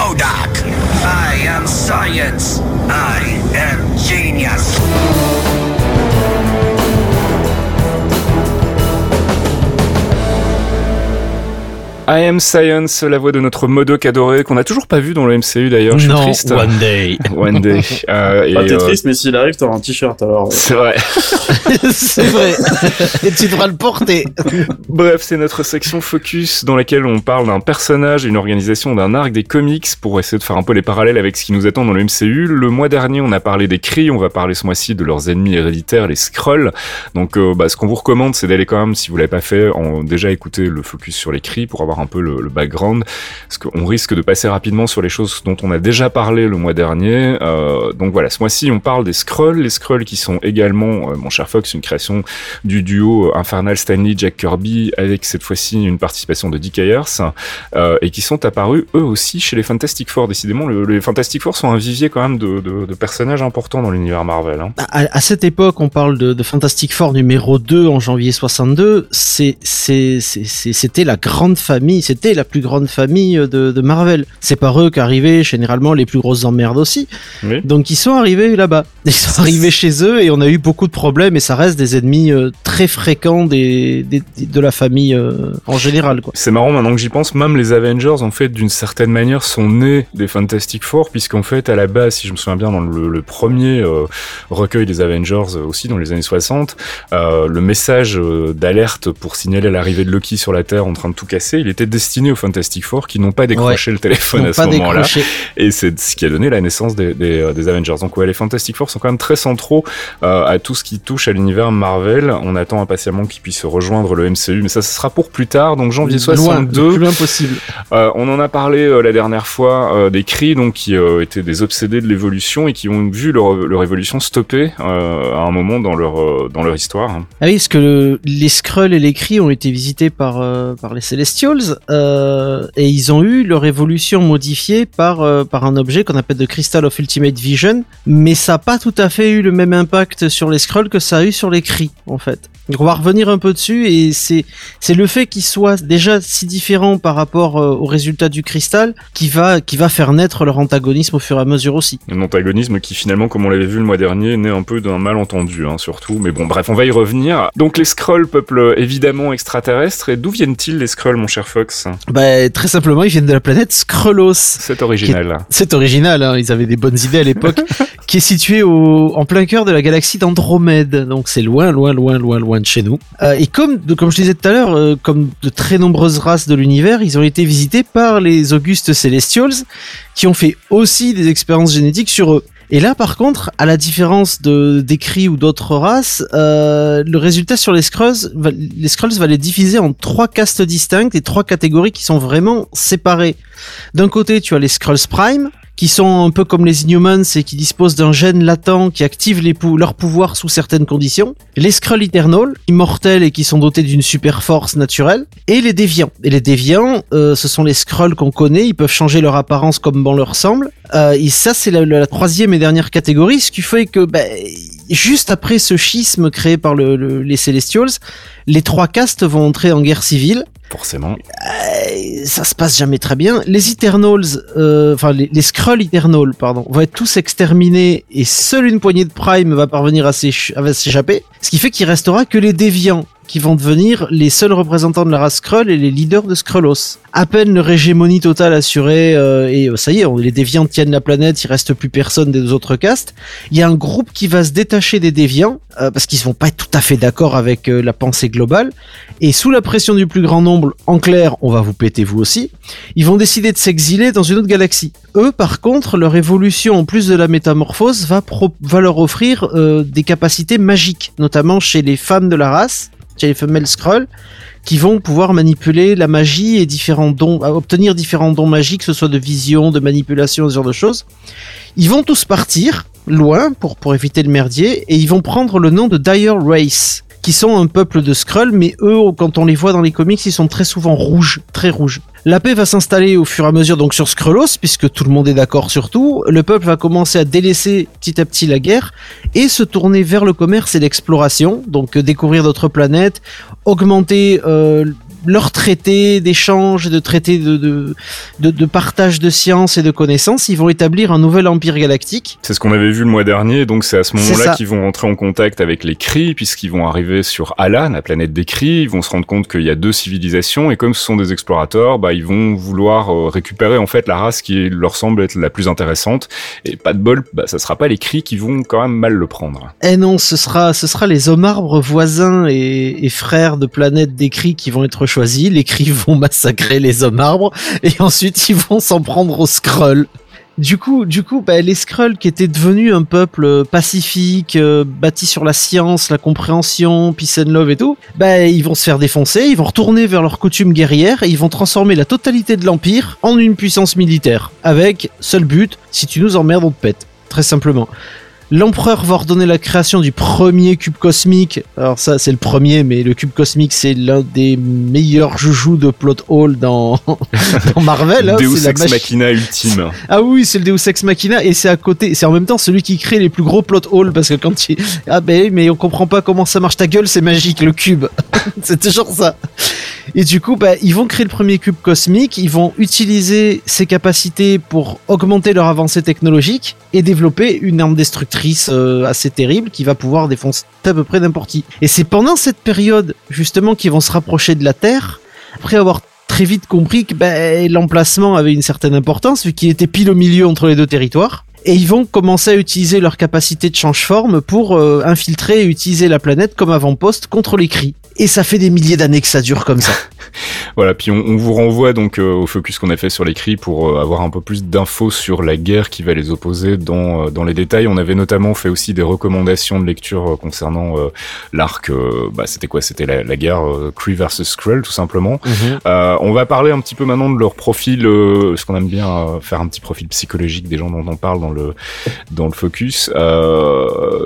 F: I am science. I am genius.
A: I Am Science, la voix de notre Modoc adoré, qu'on n'a toujours pas vu dans le MCU d'ailleurs, je suis
C: non,
A: triste.
C: one day.
A: One day. Euh,
D: Bah, t'es
A: euh,
D: triste, mais s'il arrive, t'auras un t-shirt alors.
A: C'est vrai.
C: c'est vrai. Et tu devras le porter.
A: Bref, c'est notre section focus dans laquelle on parle d'un personnage, d'une organisation, d'un arc des comics pour essayer de faire un peu les parallèles avec ce qui nous attend dans le MCU. Le mois dernier, on a parlé des Kree, on va parler ce mois-ci de leurs ennemis héréditaires, les Skrulls. Donc, euh, bah, ce qu'on vous recommande, c'est d'aller quand même, si vous l'avez pas fait, déjà écouter le focus sur les Kree pour avoir un peu le, le background, parce qu'on risque de passer rapidement sur les choses dont on a déjà parlé le mois dernier. Euh, donc voilà, ce mois-ci, on parle des Skrulls, les Skrulls qui sont également, euh, mon cher Fox, une création du duo Infernal Stanley Jack Kirby avec cette fois-ci une participation de Dick Ayers euh, et qui sont apparus eux aussi chez les Fantastic Four. Décidément, le- les Fantastic Four sont un vivier quand même de, de- de personnages importants dans l'univers Marvel. hein.
C: À, à cette époque, on parle de, de Fantastic Four numéro 2 en janvier 62. C'est, c'est, c'est- c'est- c'était la grande famille, c'était la plus grande famille de, Marvel. C'est par eux qu'arrivaient généralement les plus grosses emmerdes aussi.
A: Oui.
C: Donc ils sont arrivés là-bas. Ils sont arrivés chez eux et on a eu beaucoup de problèmes et ça reste des ennemis euh, très fréquents des, des- de la famille euh, en général. Quoi.
A: C'est marrant maintenant que j'y pense, même les Avengers en fait d'une certaine manière sont nés des Fantastic Four puisqu'en fait à la base, si je me souviens bien dans le, le premier euh, recueil des Avengers euh, aussi dans les années 60, euh, le message d'alerte pour signaler l'arrivée de Loki sur la Terre en train de tout casser, il était destiné aux Fantastic Four qui n'ont pas décroché le téléphone à ce moment-là.
C: décroché.
A: Et c'est ce qui a donné la naissance des, des, des Avengers. Donc ouais, les Fantastic Four sont quand même très centraux à tout ce qui touche à l'univers Marvel. On attend impatiemment qu'ils puissent rejoindre le MCU, mais ça, sera pour plus tard. Donc janvier
C: Loin,
A: 62.
C: le plus loin possible.
A: Euh, on en a parlé euh, la dernière fois euh, des Kree, donc qui euh, étaient des obsédés de l'évolution et qui ont vu leur, leur évolution stopper euh, à un moment dans leur dans leur histoire. hein.
C: Ah oui, parce que le- les Skrulls et les Kree ont été visités par, par les Celestials et ils ont eu leur évolution modifiée par, par un objet qu'on appelle le Crystal of Ultimate Vision, mais ça n'a pas tout à fait eu le même impact sur les Skrulls que ça a eu sur les Kree, en fait. Donc on va revenir un peu dessus et c'est c'est le fait qu'ils soient déjà si différents par rapport euh, au résultat du cristal qui va qui va faire naître leur antagonisme au fur et à mesure aussi.
A: Un antagonisme qui finalement, comme on l'avait vu le mois dernier, naît un peu d'un malentendu, hein, surtout. Mais bon, bref, on va y revenir. Donc les Skrulls, peuple évidemment extraterrestre, et d'où viennent-ils les Skrulls, mon cher Fox?
C: Bah très simplement, ils viennent de la planète Skrullos.
A: C'est original.
C: C'est original, hein, ils avaient des bonnes idées à l'époque, qui est situé au, en plein cœur de la galaxie d'Andromède, donc c'est loin, loin, loin, loin, loin de chez nous. Euh, et comme, comme je disais tout à l'heure, euh, comme de très nombreuses races de l'univers, ils ont été visités par les Augustes Celestials, qui ont fait aussi des expériences génétiques sur eux. Et là, par contre, à la différence de Kree ou d'autres races, euh, le résultat sur les Skrulls, les va les diviser en trois castes distinctes et trois catégories qui sont vraiment séparées. D'un côté, tu as les Skrulls Prime, qui sont un peu comme les Inhumans et qui disposent d'un gène latent qui active les leur pouvoir sous certaines conditions. Les Skrulls Eternal, immortels et qui sont dotés d'une super force naturelle. Et les Déviants. Et les Déviants, euh, ce sont les Skrulls qu'on connaît, ils peuvent changer leur apparence comme bon leur semble. Euh, et ça, c'est la, la troisième et dernière catégorie, ce qui fait que ben, juste après ce schisme créé par le- le- les Celestials, les trois castes vont entrer en guerre civile.
A: Forcément.
C: Euh, ça se passe jamais très bien. Les Eternals, euh, enfin les, les Eternals, pardon, vont être tous exterminés et seule une poignée de Prime va parvenir à s'échapper. Ce qui fait qu'il restera que les Déviants qui vont devenir les seuls représentants de la race Skrull et les leaders de Skrullos. À peine leur hégémonie totale assurée euh, et euh, ça y est, les déviants tiennent la planète, il reste plus personne des autres castes. Il y a un groupe qui va se détacher des déviants euh, parce qu'ils vont pas être tout à fait d'accord avec la pensée globale et sous la pression du plus grand nombre, en clair, on va vous péter vous aussi. Ils vont décider de s'exiler dans une autre galaxie. Eux, par contre, leur évolution en plus de la métamorphose va, leur offrir des capacités magiques, notamment chez les femmes de la race, femelles Skrull, qui vont pouvoir manipuler la magie et différents dons, à obtenir différents dons magiques, que ce soit de vision, de manipulation, ce genre de choses. Ils vont tous partir loin pour, pour éviter le merdier et ils vont prendre le nom de Dire Race qui sont un peuple de Skrull, mais eux, quand on les voit dans les comics, ils sont très souvent rouges, très rouges. La paix va s'installer au fur et à mesure donc sur Skrullos, puisque tout le monde est d'accord sur tout. Le peuple va commencer à délaisser petit à petit la guerre et se tourner vers le commerce et l'exploration, donc euh, découvrir d'autres planètes, augmenter euh, leurs traités d'échange, de traités de, de, de, de partage de sciences et de connaissances. Ils vont établir un nouvel empire galactique.
A: C'est ce qu'on avait vu le mois dernier, donc c'est à ce moment-là qu'ils vont rentrer en contact avec les Kree, puisqu'ils vont arriver sur Alan, la planète des Kree, ils vont se rendre compte qu'il y a deux civilisations, et comme ce sont des explorateurs, bah, ils vont vouloir euh, récupérer en fait la race qui leur semble être la plus intéressante, et pas de bol, bah, ça sera pas les Kree qui vont quand même mal le prendre.
C: Eh non, ce sera, ce sera les hommes arbres voisins et, et frères de planètes des cris qui vont être choisis. Les cris vont massacrer les hommes arbres et ensuite ils vont s'en prendre aux Skrulls. Du coup, du coup, bah, les Skrulls qui étaient devenus un peuple euh, pacifique, euh, bâti sur la science, la compréhension, peace and love et tout, bah, ils vont se faire défoncer, ils vont retourner vers leurs coutumes guerrières et ils vont transformer la totalité de l'Empire en une puissance militaire. Avec seul but, si tu nous emmerdes, on te pète. Très simplement. L'empereur va ordonner la création du premier cube cosmique. Alors ça, c'est le premier, mais le cube cosmique, c'est l'un des meilleurs joujoux de plot hole dans, dans Marvel. hein.
A: Deus Ex
C: machi-
A: Machina ultime.
C: Ah oui, c'est le Deus Ex Machina et c'est à côté, c'est en même temps celui qui crée les plus gros plot holes parce que quand il ah ben mais on comprend pas comment ça marche ta gueule, c'est magique le cube. c'est toujours ça. Et du coup, bah, ils vont créer le premier cube cosmique, ils vont utiliser ses capacités pour augmenter leur avancée technologique et développer une arme destructrice euh, assez terrible qui va pouvoir défoncer à peu près n'importe qui. Et c'est pendant cette période justement qu'ils vont se rapprocher de la Terre après avoir très vite compris que ben, l'emplacement avait une certaine importance vu qu'il était pile au milieu entre les deux territoires. Et ils vont commencer à utiliser leur capacité de change-forme pour euh, infiltrer et utiliser la planète comme avant-poste contre les cris. Et ça fait des milliers d'années que ça dure comme ça.
A: Voilà, puis on, on vous renvoie donc euh, au focus qu'on a fait sur les cris pour euh, avoir un peu plus d'infos sur la guerre qui va les opposer dans, euh, dans les détails. On avait notamment fait aussi des recommandations de lecture concernant l'arc, bah, c'était quoi? C'était la, la guerre Kree versus Skrull tout simplement. Euh, on va parler un petit peu maintenant de leur profil, parce qu'on aime bien faire un petit profil psychologique des gens dont on parle dans le dans le focus.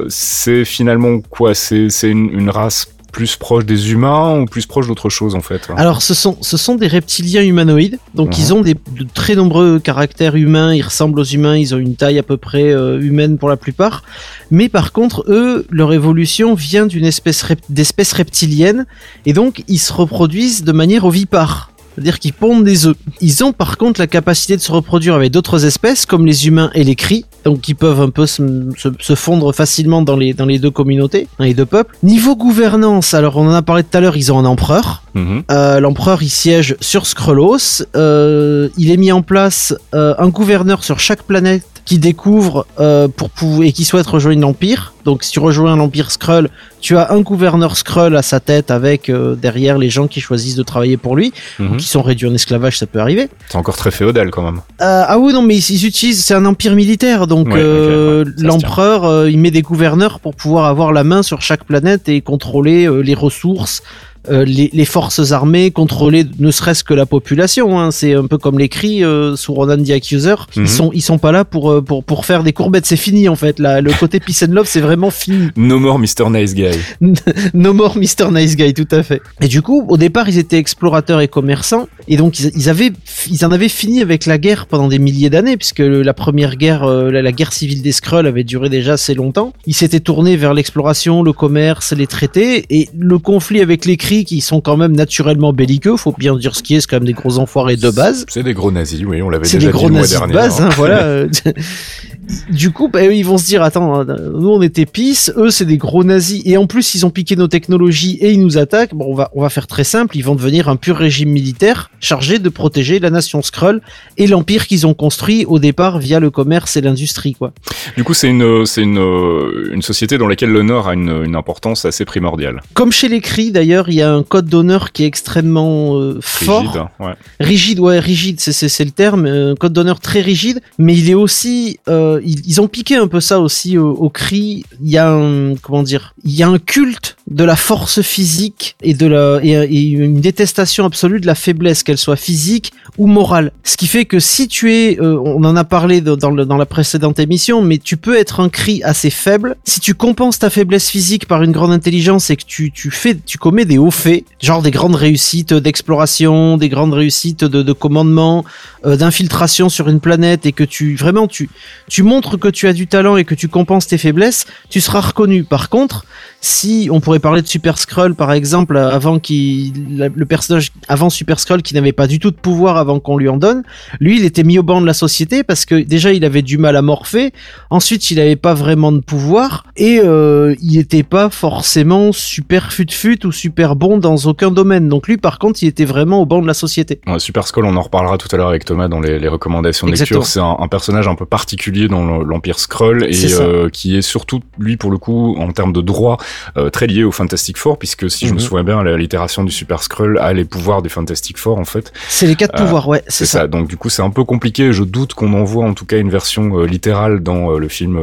A: C'est finalement quoi? C'est c'est une, une race plus proche des humains ou plus proche d'autre chose en fait.
C: Alors ce sont, ce sont des reptiliens humanoïdes, donc
A: Mhm.
C: ils ont des, de très nombreux caractères humains, ils ressemblent aux humains, ils ont une taille à peu près euh, humaine pour la plupart, mais par contre eux, leur évolution vient d'une espèce rep- d'espèce reptilienne, et donc ils se reproduisent de manière ovipare. C'est-à-dire qu'ils pondent des œufs. Ils ont par contre la capacité de se reproduire avec d'autres espèces, comme les humains et les cris, donc ils peuvent un peu se, se- se fondre facilement dans les, dans les deux communautés, dans les deux peuples. Niveau gouvernance, alors on en a parlé tout à l'heure, ils ont un empereur,
A: Mhm.
C: euh, l'empereur il siège sur Skrullos. Euh, il est mis en place euh, un gouverneur sur chaque planète qui découvre euh, pour pou- et qui souhaite rejoindre l'empire. Donc si tu rejoins l'empire Skrull, tu as un gouverneur Skrull à sa tête avec euh, derrière les gens qui choisissent de travailler pour lui,
A: Mhm.
C: qui sont réduits en esclavage, ça peut arriver.
A: C'est encore très féodal quand même.
C: Euh, ah oui non mais ils, ils utilisent c'est un empire militaire donc
A: Ouais, ouais,
C: l'empereur il met des gouverneurs pour pouvoir avoir la main sur chaque planète et contrôler les ressources euh, les, les forces armées contrôler ne serait-ce que la population hein. c'est un peu comme les cris euh, sous Ronan the Accuser ils sont ils sont pas là pour euh, pour pour faire des courbettes c'est fini en fait là le côté peace and love c'est vraiment fini
A: No more Mr. Nice Guy.
C: No more Mr. Nice Guy, tout à fait. Et du coup, au départ, ils étaient explorateurs et commerçants, et donc ils, ils avaient, ils en avaient fini avec la guerre pendant des milliers d'années, puisque le- la première guerre, euh, la, la guerre civile des Skrulls avait duré déjà assez longtemps. Ils s'étaient tournés vers l'exploration, le commerce, les traités, et le conflit avec les Qui sont quand même naturellement belliqueux, faut bien dire ce qui est, c'est quand même des gros enfoirés de base.
A: C'est des gros nazis, oui, on l'avait déjà
C: des
A: dit
C: gros
A: le mois
C: nazis de base,
A: hein.
C: hein, voilà. du coup, bah, ils vont se dire, attends, euh, nous on était pisse, eux c'est des gros nazis, et en plus ils ont piqué nos technologies et ils nous attaquent. Bon, on va, on va faire très simple, ils vont devenir un pur régime militaire chargé de protéger la nation Skrull et l'empire qu'ils ont construit au départ via le commerce et l'industrie, quoi.
A: Du coup, c'est une, c'est une, euh, une société dans laquelle l'honneur a une, une importance assez primordiale.
C: Comme chez les Cris d'ailleurs, il y a un code d'honneur qui est extrêmement euh, fort.
A: Rigide, ouais.
C: rigide ouais rigide c'est c'est le terme euh, code d'honneur très rigide mais il est aussi euh, ils, ont piqué un peu ça aussi au, cri. Il y a un comment dire il y a un culte de la force physique et de la et, une détestation absolue de la faiblesse qu'elle soit physique ou morale. Ce qui fait que si tu es euh, on en a parlé dans la précédente émission mais tu peux être un cri assez faible. Si tu compenses ta faiblesse physique par une grande intelligence et que tu tu fais tu commets des hauts faits genre des grandes réussites d'exploration des grandes réussites de, de commandement euh, d'infiltration sur une planète et que tu vraiment tu tu montres que tu as du talent et que tu compenses tes faiblesses tu seras reconnu. Par contre si on pourrait parler de Super Skrull par exemple avant qu'il la- le personnage avant Super Skrull qui n'avait pas du tout de pouvoir avant qu'on lui en donne lui il était mis au banc de la société parce que déjà il avait du mal à morpher. Ensuite il avait pas vraiment de pouvoir et euh, il était pas forcément super fut-fut ou super bon dans aucun domaine. Donc lui par contre il était vraiment au banc de la société.
A: Ouais, Super Skull, on en reparlera tout à l'heure avec Thomas dans les, les recommandations de lecture. C'est un, un personnage un peu particulier dans le- l'Empire Skrull et euh, qui est surtout, lui, pour le coup, en termes de droit, euh, très lié au Fantastic Four, puisque si je me
C: Mhm.
A: souviens bien, la l'itération du Super Skrull a les pouvoirs du Fantastic Four, en fait.
C: c'est les quatre
A: Euh,
C: pouvoirs ouais
A: C'est ça.
C: ça
A: Donc du coup, c'est un peu compliqué. Je doute qu'on en voit en tout cas une version littérale dans le film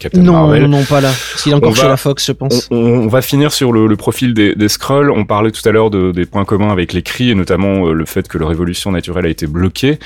A: Captain
C: non
A: Marvel.
C: non pas là parce qu'il est encore chez la Fox je pense
A: On, on- on va finir sur le, le profil des, des Skrulls. On parlait tout à l'heure de- des points communs avec les cris et notamment le fait que leur évolution naturelle a été bloquée.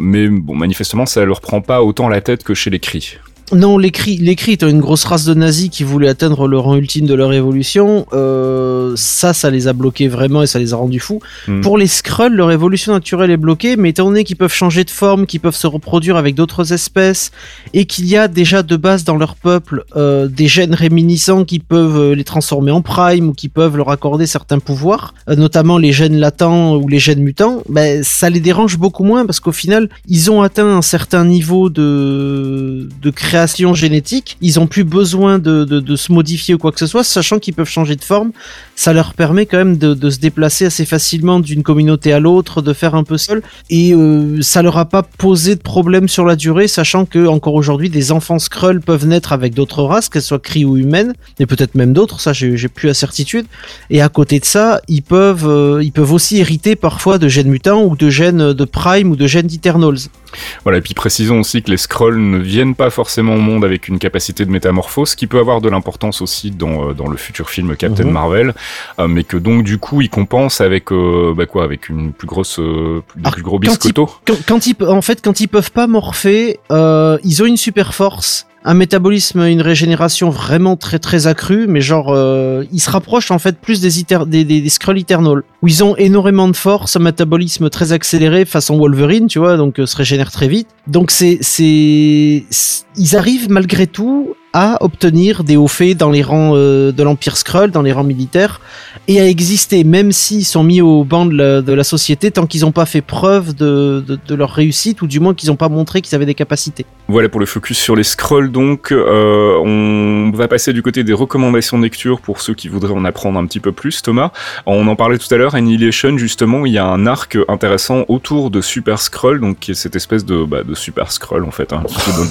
A: Mais bon, manifestement, ça leur prend pas autant la tête que chez les cris.
C: Non, les cris, les cris étant une grosse race de nazis qui voulaient atteindre le rang ultime de leur évolution, euh, ça, ça les a bloqués vraiment et ça les a rendus fous.
A: Hmm.
C: Pour les Skrulls, leur évolution naturelle est bloquée, mais étant donné qu'ils peuvent changer de forme, qu'ils peuvent se reproduire avec d'autres espèces, et qu'il y a déjà de base dans leur peuple euh, des gènes réminiscents qui peuvent euh, les transformer en prime ou qui peuvent leur accorder certains pouvoirs, euh, notamment les gènes latents ou les gènes mutants, ben, ça les dérange beaucoup moins parce qu'au final, ils ont atteint un certain niveau de, de création génétique, ils ont plus besoin de, se modifier ou quoi que ce soit, sachant qu'ils peuvent changer de forme, ça leur permet quand même de, se déplacer assez facilement d'une communauté à l'autre, de faire un peu seul, et euh, ça leur a pas posé de problème sur la durée, sachant que encore aujourd'hui des enfants Skrull peuvent naître avec d'autres races, qu'elles soient cri ou humaines, et peut-être même d'autres, ça j'ai plus la certitude. Et à côté de ça, ils peuvent euh, ils peuvent aussi hériter parfois de gènes mutants ou de gènes de Prime ou de gènes d'Eternals.
A: Voilà, et puis précisons aussi que les Skrulls ne viennent pas forcément au monde avec une capacité de métamorphose, qui peut avoir de l'importance aussi dans, euh, dans le futur film Captain
C: Mhm.
A: Marvel, euh, mais que donc du coup ils compensent avec euh, bah quoi, avec une plus grosse, euh,
C: Ah,
A: plus gros biscottos.
C: Quand, quand ils, en fait, quand ils peuvent pas morpher, ils ont une super force, un métabolisme, une régénération vraiment très très accrue, mais genre ils se rapprochent en fait plus des, Eter- des, des, des Skrulls Eternal, où ils ont énormément de force, un métabolisme très accéléré façon Wolverine, tu vois, donc euh, se régénèrent très vite. Donc c'est ils arrivent malgré tout à obtenir des hauts faits dans les rangs euh, de l'Empire Skrull, dans les rangs militaires, et à exister, même s'ils sont mis au banc de la, société, tant qu'ils n'ont pas fait preuve de, de, leur réussite, ou du moins qu'ils n'ont pas montré qu'ils avaient des capacités.
A: Voilà pour le focus sur les scrolls donc. Euh, on va passer du côté des recommandations de lecture pour ceux qui voudraient en apprendre un petit peu plus. Thomas, on en parlait tout à l'heure, Annihilation justement, il y a un arc intéressant autour de Super Skrull, donc qui est cette espèce de, bah, de Super Skrull en fait. hein.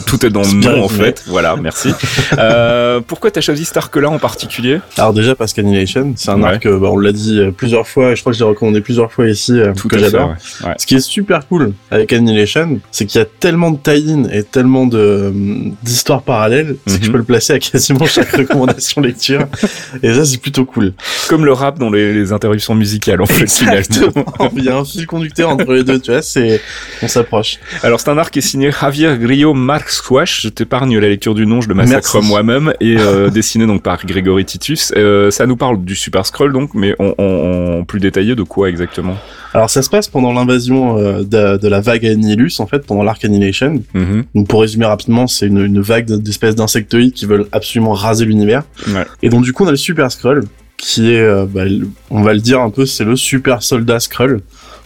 A: Tout, est dans, le nom en fait. Voilà, merci. euh, pourquoi t'as choisi cet arc-là en particulier?
D: Alors déjà parce qu'Annihilation, c'est un
A: Ouais.
D: arc, euh, bah, on l'a dit euh, plusieurs fois, et je crois que je l'ai recommandé plusieurs fois ici, euh,
A: Tout
D: que j'adore.
A: ouais. Ouais.
D: Ce qui est super cool avec Annihilation, c'est qu'il y a tellement de tie-in et tellement de d'histoires parallèles, c'est que
A: Mhm.
D: je peux le placer à quasiment chaque recommandation lecture. Et ça, c'est plutôt cool.
A: Comme le rap dans les, les interruptions musicales en fait finalement.
D: Il y a un fil conducteur entre les deux, tu vois, c'est, on s'approche.
A: Alors c'est un arc qui est signé Javier Grillo Marxwash. Je t'épargne la lecture du nom, je le massacre moi-même et euh, dessiné donc par Grégory Titus. Euh, ça nous parle du Super Scroll donc, mais en, en- en plus détaillé de quoi exactement?
D: Alors ça se passe pendant l'invasion euh, de, de la vague Annihilus, en fait, pendant l'arc Annihilation.
A: Mhm.
D: Donc pour résumer rapidement, c'est une, une vague d'espèces d'insectoïdes qui veulent absolument raser l'univers.
A: Ouais.
D: Et donc du coup on a le Super Skrull, qui est, euh, bah, on va le dire un peu, c'est le super soldat Skrull.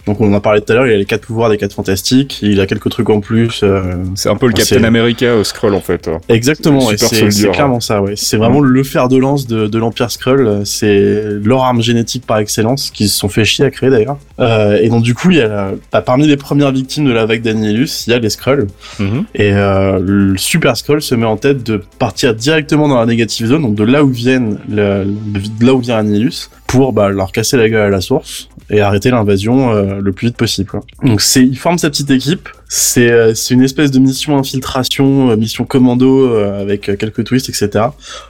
D: Donc on en a parlé tout à l'heure, il a les quatre pouvoirs des quatre fantastiques, il a quelques trucs en plus. euh,
A: C'est un peu le Captain America euh, Skrull en fait.
D: Exactement,
A: Super
D: ouais, c'est
A: hein.
D: clairement ça, ouais. C'est vraiment le fer de lance de, de l'Empire Skrull, c'est leur arme génétique par excellence, qu'ils se sont fait chier à créer d'ailleurs. Euh, et donc du coup, il y a, la- bah, parmi les premières victimes de la vague d'Annihilus, il y a les Skrulls.
A: Mhm.
D: Et euh, le Super Skrull se met en tête de partir directement dans la négative zone, donc de là où viennent le- de là où vient Annihilus, pour bah, leur casser la gueule à la source et arrêter l'invasion euh, le plus vite possible. Donc c'est, ils forment sa petite équipe. C'est, euh, c'est une espèce de mission infiltration, euh, mission commando euh, avec quelques twists, etc.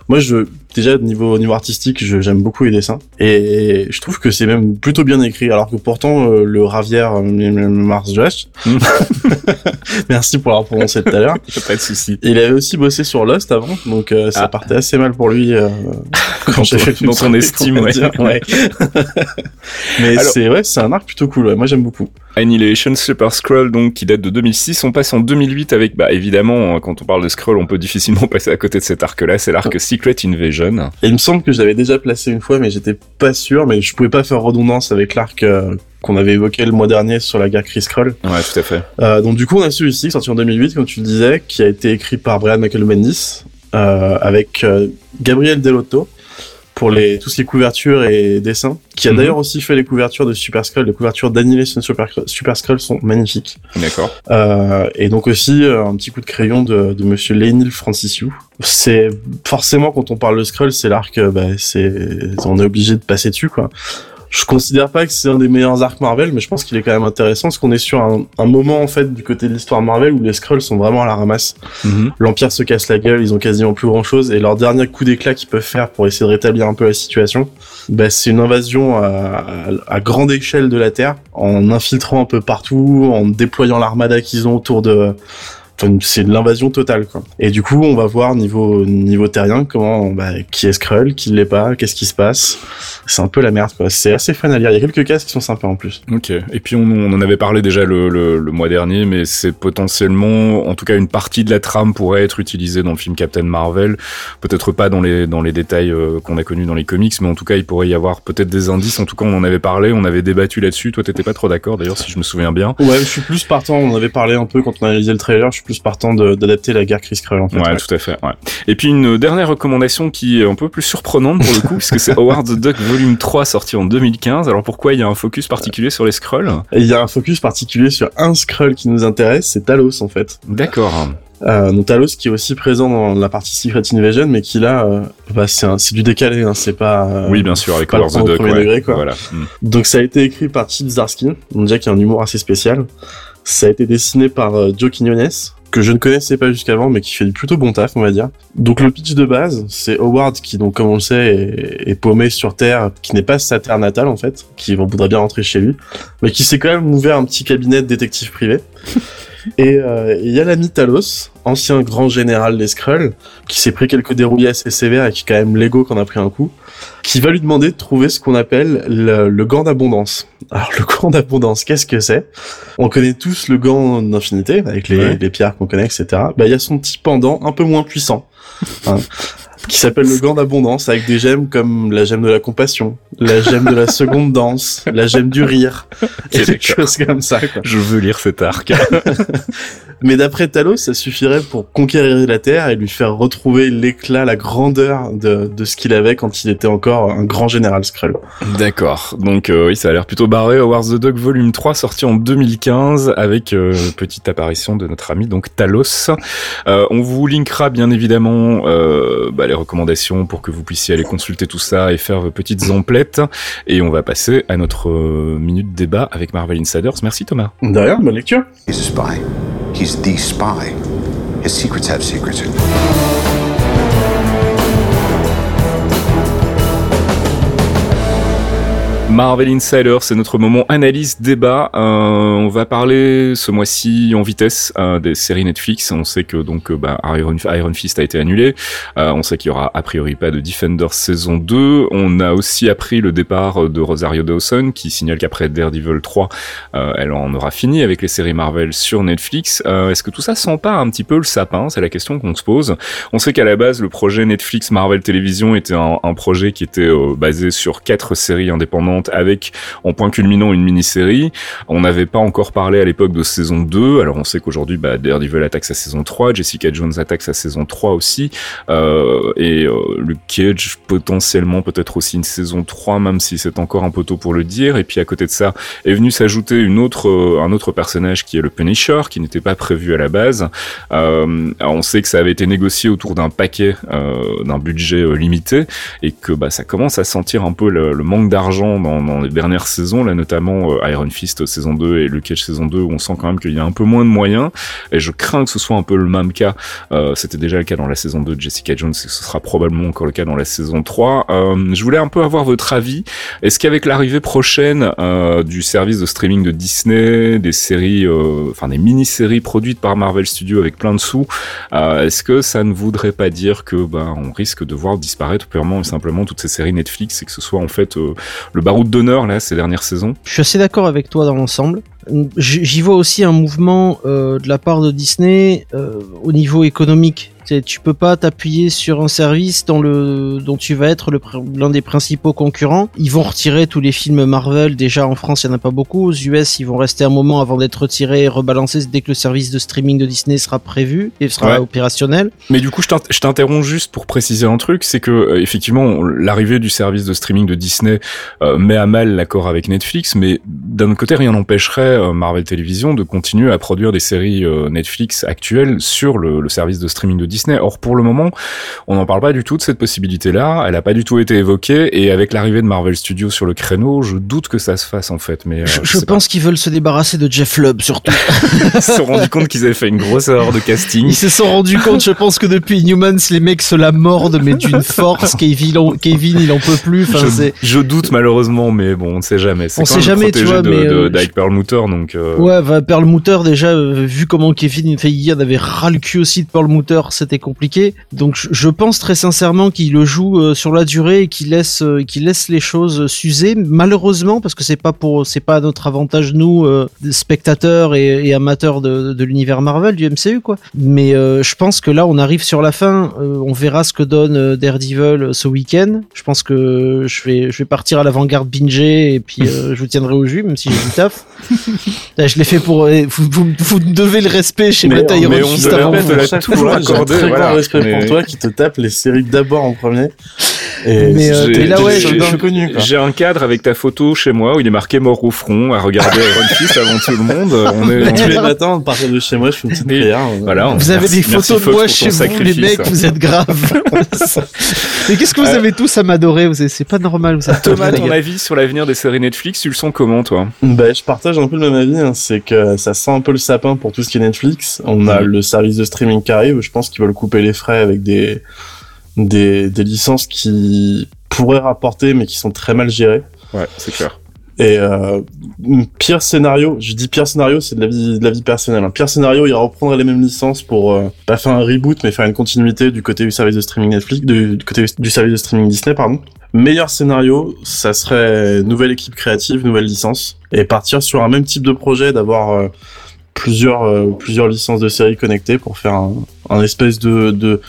D: Moi, je déjà niveau niveau artistique, j'aime beaucoup les dessins et je trouve que c'est même plutôt bien écrit. Alors que pourtant euh, le Ravière Mars Josh,
A: Mm.
D: merci pour l'avoir prononcé tout à l'heure.
A: Y a pas de souci.
D: Il avait aussi bossé sur Lost avant, donc euh, ça
A: Ah.
D: partait assez mal pour lui euh, quand j'ai fait le
A: estime,
D: on va
A: ouais.
D: ouais. Mais c'est ouais, c'est un arc plutôt cool. ouais. Moi j'aime beaucoup.
A: Annihilation Super Skrull donc qui date de 2006. On passe en 2008 avec bah évidemment euh, quand on parle de Skrull on peut difficilement passer à côté de cet arc là. C'est l'arc Secret Invasion.
D: Et il me semble que je l'avais déjà placé une fois, mais j'étais pas sûr. Mais je pouvais pas faire redondance avec l'arc euh, qu'on avait évoqué le mois dernier sur la guerre Chris Skrull.
A: Ouais tout à fait.
D: Euh, donc du coup, on a celui-ci sorti en 2008, comme tu le disais, qui a été écrit par Brian Michael Bendis euh, avec Gabriel Delotto pour les tout ce qui est couverture et dessin, qui a
A: Mhm.
D: d'ailleurs aussi fait les couvertures de Super Skrull. Les couvertures d'Annihilation Super, Super sont magnifiques.
A: D'accord.
D: Euh, et donc aussi euh, un petit coup de crayon de, de Monsieur Lénil Francisiou. C'est forcément quand on parle de Skrull, c'est l'arc, euh, bah, c'est on est obligé de passer dessus quoi. Je considère pas que c'est un des meilleurs arcs Marvel, mais je pense qu'il est quand même intéressant parce qu'on est sur un, un moment en fait du côté de l'histoire Marvel où les Skrulls sont vraiment à la ramasse.
A: Mhm.
D: L'Empire se casse la gueule, ils ont quasiment plus grand chose et leur dernier coup d'éclat qu'ils peuvent faire pour essayer de rétablir un peu la situation, bah, c'est une invasion à, à- à grande échelle de la Terre en infiltrant un peu partout, en déployant l'armada qu'ils ont autour de c'est de l'invasion totale quoi. Et du coup, on va voir niveau niveau terrien comment bah, qui est Skrull, qui l'est pas, qu'est-ce qui se passe. C'est un peu la merde quoi. C'est assez fun à lire. Il y a quelques cases qui sont sympas en plus.
A: Ok. Et puis on, on en avait parlé déjà le, le, le mois dernier, mais c'est potentiellement, en tout cas, une partie de la trame pourrait être utilisée dans le film Captain Marvel. Peut-être pas dans les dans les détails euh, qu'on a connus dans les comics, mais en tout cas, il pourrait y avoir peut-être des indices. En tout cas, on en avait parlé, on avait débattu là-dessus. Toi, t'étais pas trop d'accord, d'ailleurs, si je me souviens bien.
D: Ouais, je suis plus partant. On en avait parlé un peu quand on analysait le trailer. Je suis plus partant d'adapter la guerre Chris Skrull en fait.
A: Ouais,
D: ouais.
A: tout à fait. Ouais. Et puis une dernière recommandation qui est un peu plus surprenante pour le coup, puisque c'est Howard the Duck Volume 3 sorti en 2015. Alors pourquoi il y a un focus particulier sur les Skrulls?
D: Il y a un focus particulier sur un Skrull qui nous intéresse, c'est Talos en fait.
A: D'accord.
D: Euh, donc Talos qui est aussi présent dans la partie Secret Invasion, mais qui là, euh, bah, c'est du décalé, hein, c'est pas. euh,
A: Oui, bien sûr, avec
D: pas
A: the Duck. ouais.
D: degré, quoi.
A: Voilà. Mm.
D: Donc ça a été écrit par Chip Zdarsky, donc déjà qui a un humour assez spécial. Ça a été dessiné par Joe Quinones, que je ne connaissais pas jusqu'avant, mais qui fait du plutôt bon taf, on va dire. Donc le pitch de base, c'est Howard qui, donc comme on le sait, est, est paumé sur Terre, qui n'est pas sa terre natale en fait, qui voudrait bien rentrer chez lui, mais qui s'est quand même ouvert un petit cabinet de détective privé. Et euh, il y a l'ami Talos, ancien grand général des Skrulls, qui s'est pris quelques dérouillés assez sévères et qui est quand même l'ego qu'on a pris un coup, qui va lui demander de trouver ce qu'on appelle le, le gant d'abondance. Alors le gant d'abondance, qu'est-ce que c'est? On connaît tous le gant d'infinité, avec les,
A: Ouais.
D: les pierres qu'on connaît, etc. Bah il y a son petit pendant un peu moins puissant. hein, qui s'appelle le gant d'abondance avec des gemmes comme la gemme de la compassion, la gemme de la seconde danse, la gemme du rire, et des choses comme ça. Quoi.
A: Je veux lire cet arc.
D: Mais d'après Talos, ça suffirait pour conquérir la Terre et lui faire retrouver l'éclat, la grandeur de, de ce qu'il avait quand il était encore un grand général Skrull.
A: D'accord. Donc euh, oui, ça a l'air plutôt barré. Howard the Duck Volume 3 sorti en 2015 avec euh, petite apparition de notre ami donc Talos. Euh, on vous linkera bien évidemment euh, bah, les recommandations pour que vous puissiez aller consulter tout ça et faire vos petites emplettes. Et on va passer à notre euh, minute débat avec Marvel Insiders. Merci Thomas.
D: Derrière, bonne lecture.
G: He's a spy. He's the spy. His secrets have secrets.
A: Marvel Insider, c'est notre moment analyse débat. Euh, on va parler ce mois-ci en vitesse euh, des séries Netflix. On sait que donc euh, bah, Iron, Fist a été annulé. Euh, on sait qu'il y aura a priori pas de Defenders saison 2. On a aussi appris le départ de Rosario Dawson qui signale qu'après Daredevil 3, euh, elle en aura fini avec les séries Marvel sur Netflix. Est-ce que tout ça pas un petit peu le sapin? C'est la question qu'on se pose. On sait qu'à la base, le projet Netflix Marvel Télévision était un, un projet qui était basé sur quatre séries indépendantes avec en point culminant une mini-série. On n'avait pas encore parlé à l'époque de saison 2. Alors on sait qu'aujourd'hui, bah, Daredevil attaque sa saison 3, Jessica Jones attaque sa saison 3 aussi, euh, et euh, Luke Cage potentiellement peut-être aussi une saison 3, même si c'est encore un peu tôt pour le dire. Et puis à côté de ça est venu s'ajouter une autre, euh, un autre personnage qui est le Punisher, qui n'était pas prévu à la base. Euh, on sait que ça avait été négocié autour d'un paquet, d'un budget limité, et que bah, ça commence à sentir un peu le manque d'argent dans, les dernières saisons, là notamment euh, Iron Fist saison 2 et Luke Cage saison 2, où on sent quand même qu'il y a un peu moins de moyens. Et je crains que ce soit un peu le même cas. Euh, C'était déjà le cas dans la saison 2 de Jessica Jones, et ce sera probablement encore le cas dans la saison 3. Euh, je voulais un peu avoir votre avis. Est-ce qu'avec l'arrivée prochaine euh, du service de streaming de Disney, des séries, euh, enfin des mini-séries produites par Marvel Studios avec plein de sous, euh, est-ce que ça ne voudrait pas dire que bah, on risque de voir disparaître purement et simplement toutes ces séries Netflix et que ce soit en fait euh, le baroud d'honneur là ces dernières saisons
C: Je suis assez d'accord avec toi dans l'ensemble. J'y vois aussi un mouvement euh, de la part de Disney euh, au niveau économique. Tu peux pas t'appuyer sur un service le dont tu vas être l'un des principaux concurrents. Ils vont retirer tous les films Marvel. Déjà en France, il y en a pas beaucoup. Aux US, ils vont rester un moment avant d'être retirés et rebalancés dès que le service de streaming de Disney sera prévu et sera
A: Ouais.
C: opérationnel.
A: Mais du coup, je t'int- je t'interromps juste pour préciser un truc, c'est que euh, effectivement, l'arrivée du service de streaming de Disney euh, met à mal l'accord avec Netflix, mais d'un autre côté, rien n'empêcherait euh, Marvel Television de continuer à produire des séries Netflix actuelles sur le, le service de streaming de Disney. Or, pour le moment, on n'en parle pas du tout de cette possibilité-là. Elle n'a pas du tout été évoquée, et avec l'arrivée de Marvel Studios sur le créneau, je doute que ça se fasse en fait. Mais euh,
C: Je, pense qu'ils veulent se débarrasser de Jeff Lubb surtout.
A: ils se sont rendus compte qu'ils avaient fait une grosse erreur de casting.
C: Ils se sont rendus compte, je pense que depuis Inhumans, les mecs se la mordent, mais d'une force. Kevin, Kevin, il en peut plus. Enfin,
A: je, doute malheureusement, mais bon, on ne sait jamais.
C: On
A: quand
C: sait jamais, tu vois,
A: de,
C: mais,
A: de,
C: euh,
A: d'Ike Perlmutter, donc. euh,
C: Ouais, bah, Perlmutter, déjà, euh, vu comment Kevin Feige en avait ras le cul aussi de Perlmutter, compliqué. Donc, je, pense très sincèrement qu'il le joue euh, sur la durée et qu'il laisse, euh, laisse les choses s'user. Malheureusement, parce que c'est pas pour, c'est pas à notre avantage, nous, euh, spectateurs et, amateurs de, l'univers Marvel, du MCU, quoi. Mais je pense que là, on arrive sur la fin. on verra ce que donne Daredevil ce week-end. Je pense que je vais, je vais partir à l'avant-garde binger et puis je vous tiendrai au jus, même si j'ai du taf. Là, je l'ai fait pour. euh, Vous, vous, vous me devez le respect chez
D: Mais-
C: Iron
A: mais on te la
D: un
A: accordé,
D: très
A: voilà.
D: grand respect
A: Mais-
D: pour toi qui te tape les séries d'abord en premier. Et
C: Mais, euh,
A: J'ai-
C: là, ouais,
A: j'ai-
D: connu, quoi.
A: J'ai un cadre avec ta photo chez moi où il est marqué mort au front à regarder Iron Fist avant tout le monde. On est, on
D: tous les matins, à partir de chez moi, je fais une petite
A: Et-
D: prière.
A: voilà.
C: Vous avez
A: Merci-
C: des photos de moi chez vous, les mecs, vous êtes graves. Mais qu'est-ce que vous avez tous à m'adorer? C'est pas normal, vous
A: Thomas, ton avis sur l'avenir des séries Netflix, tu le sens comment, toi?
D: Bah, je partage un peu le même avis, hein. c'est que ça sent un peu le sapin pour tout ce qui est Netflix. On a
A: Mhm.
D: le service de streaming qui arrive, je pense qu'ils veulent couper les frais avec des, des, des licences qui pourraient rapporter mais qui sont très mal gérées.
A: Ouais, c'est clair.
D: Et euh, pire scénario, je dis pire scénario, c'est de la vie, de la vie personnelle. Un pire scénario, il reprendrait les mêmes licences pour euh, pas faire un reboot, mais faire une continuité du côté du service de streaming Netflix, du, du côté du service de streaming Disney, pardon. Meilleur scénario, ça serait nouvelle équipe créative, nouvelle licence, et partir sur un même type de projet, d'avoir euh, plusieurs euh, plusieurs licences de séries connectées pour faire un, un espèce de, de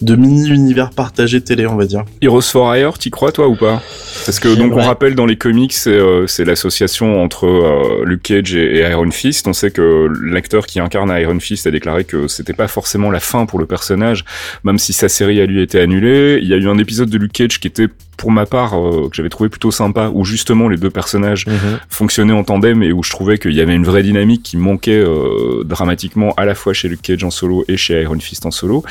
D: de mini univers partagé télé, on va dire.
A: Heroes for Hire, t'y crois, toi, ou pas? Parce que, donc, on rappelle dans les comics, c'est euh, l'association entre euh, Luke Cage et, et Iron Fist. On sait que l'acteur qui incarne Iron Fist a déclaré que c'était pas forcément la fin pour le personnage, même si sa série à lui était annulée. Il y a eu un épisode de Luke Cage qui était, pour ma part, euh, que j'avais trouvé plutôt sympa, où justement les deux personnages fonctionnaient en tandem et où je trouvais qu'il y avait une vraie dynamique qui manquait euh, dramatiquement à la fois chez Luke Cage en solo et chez Iron Fist en solo.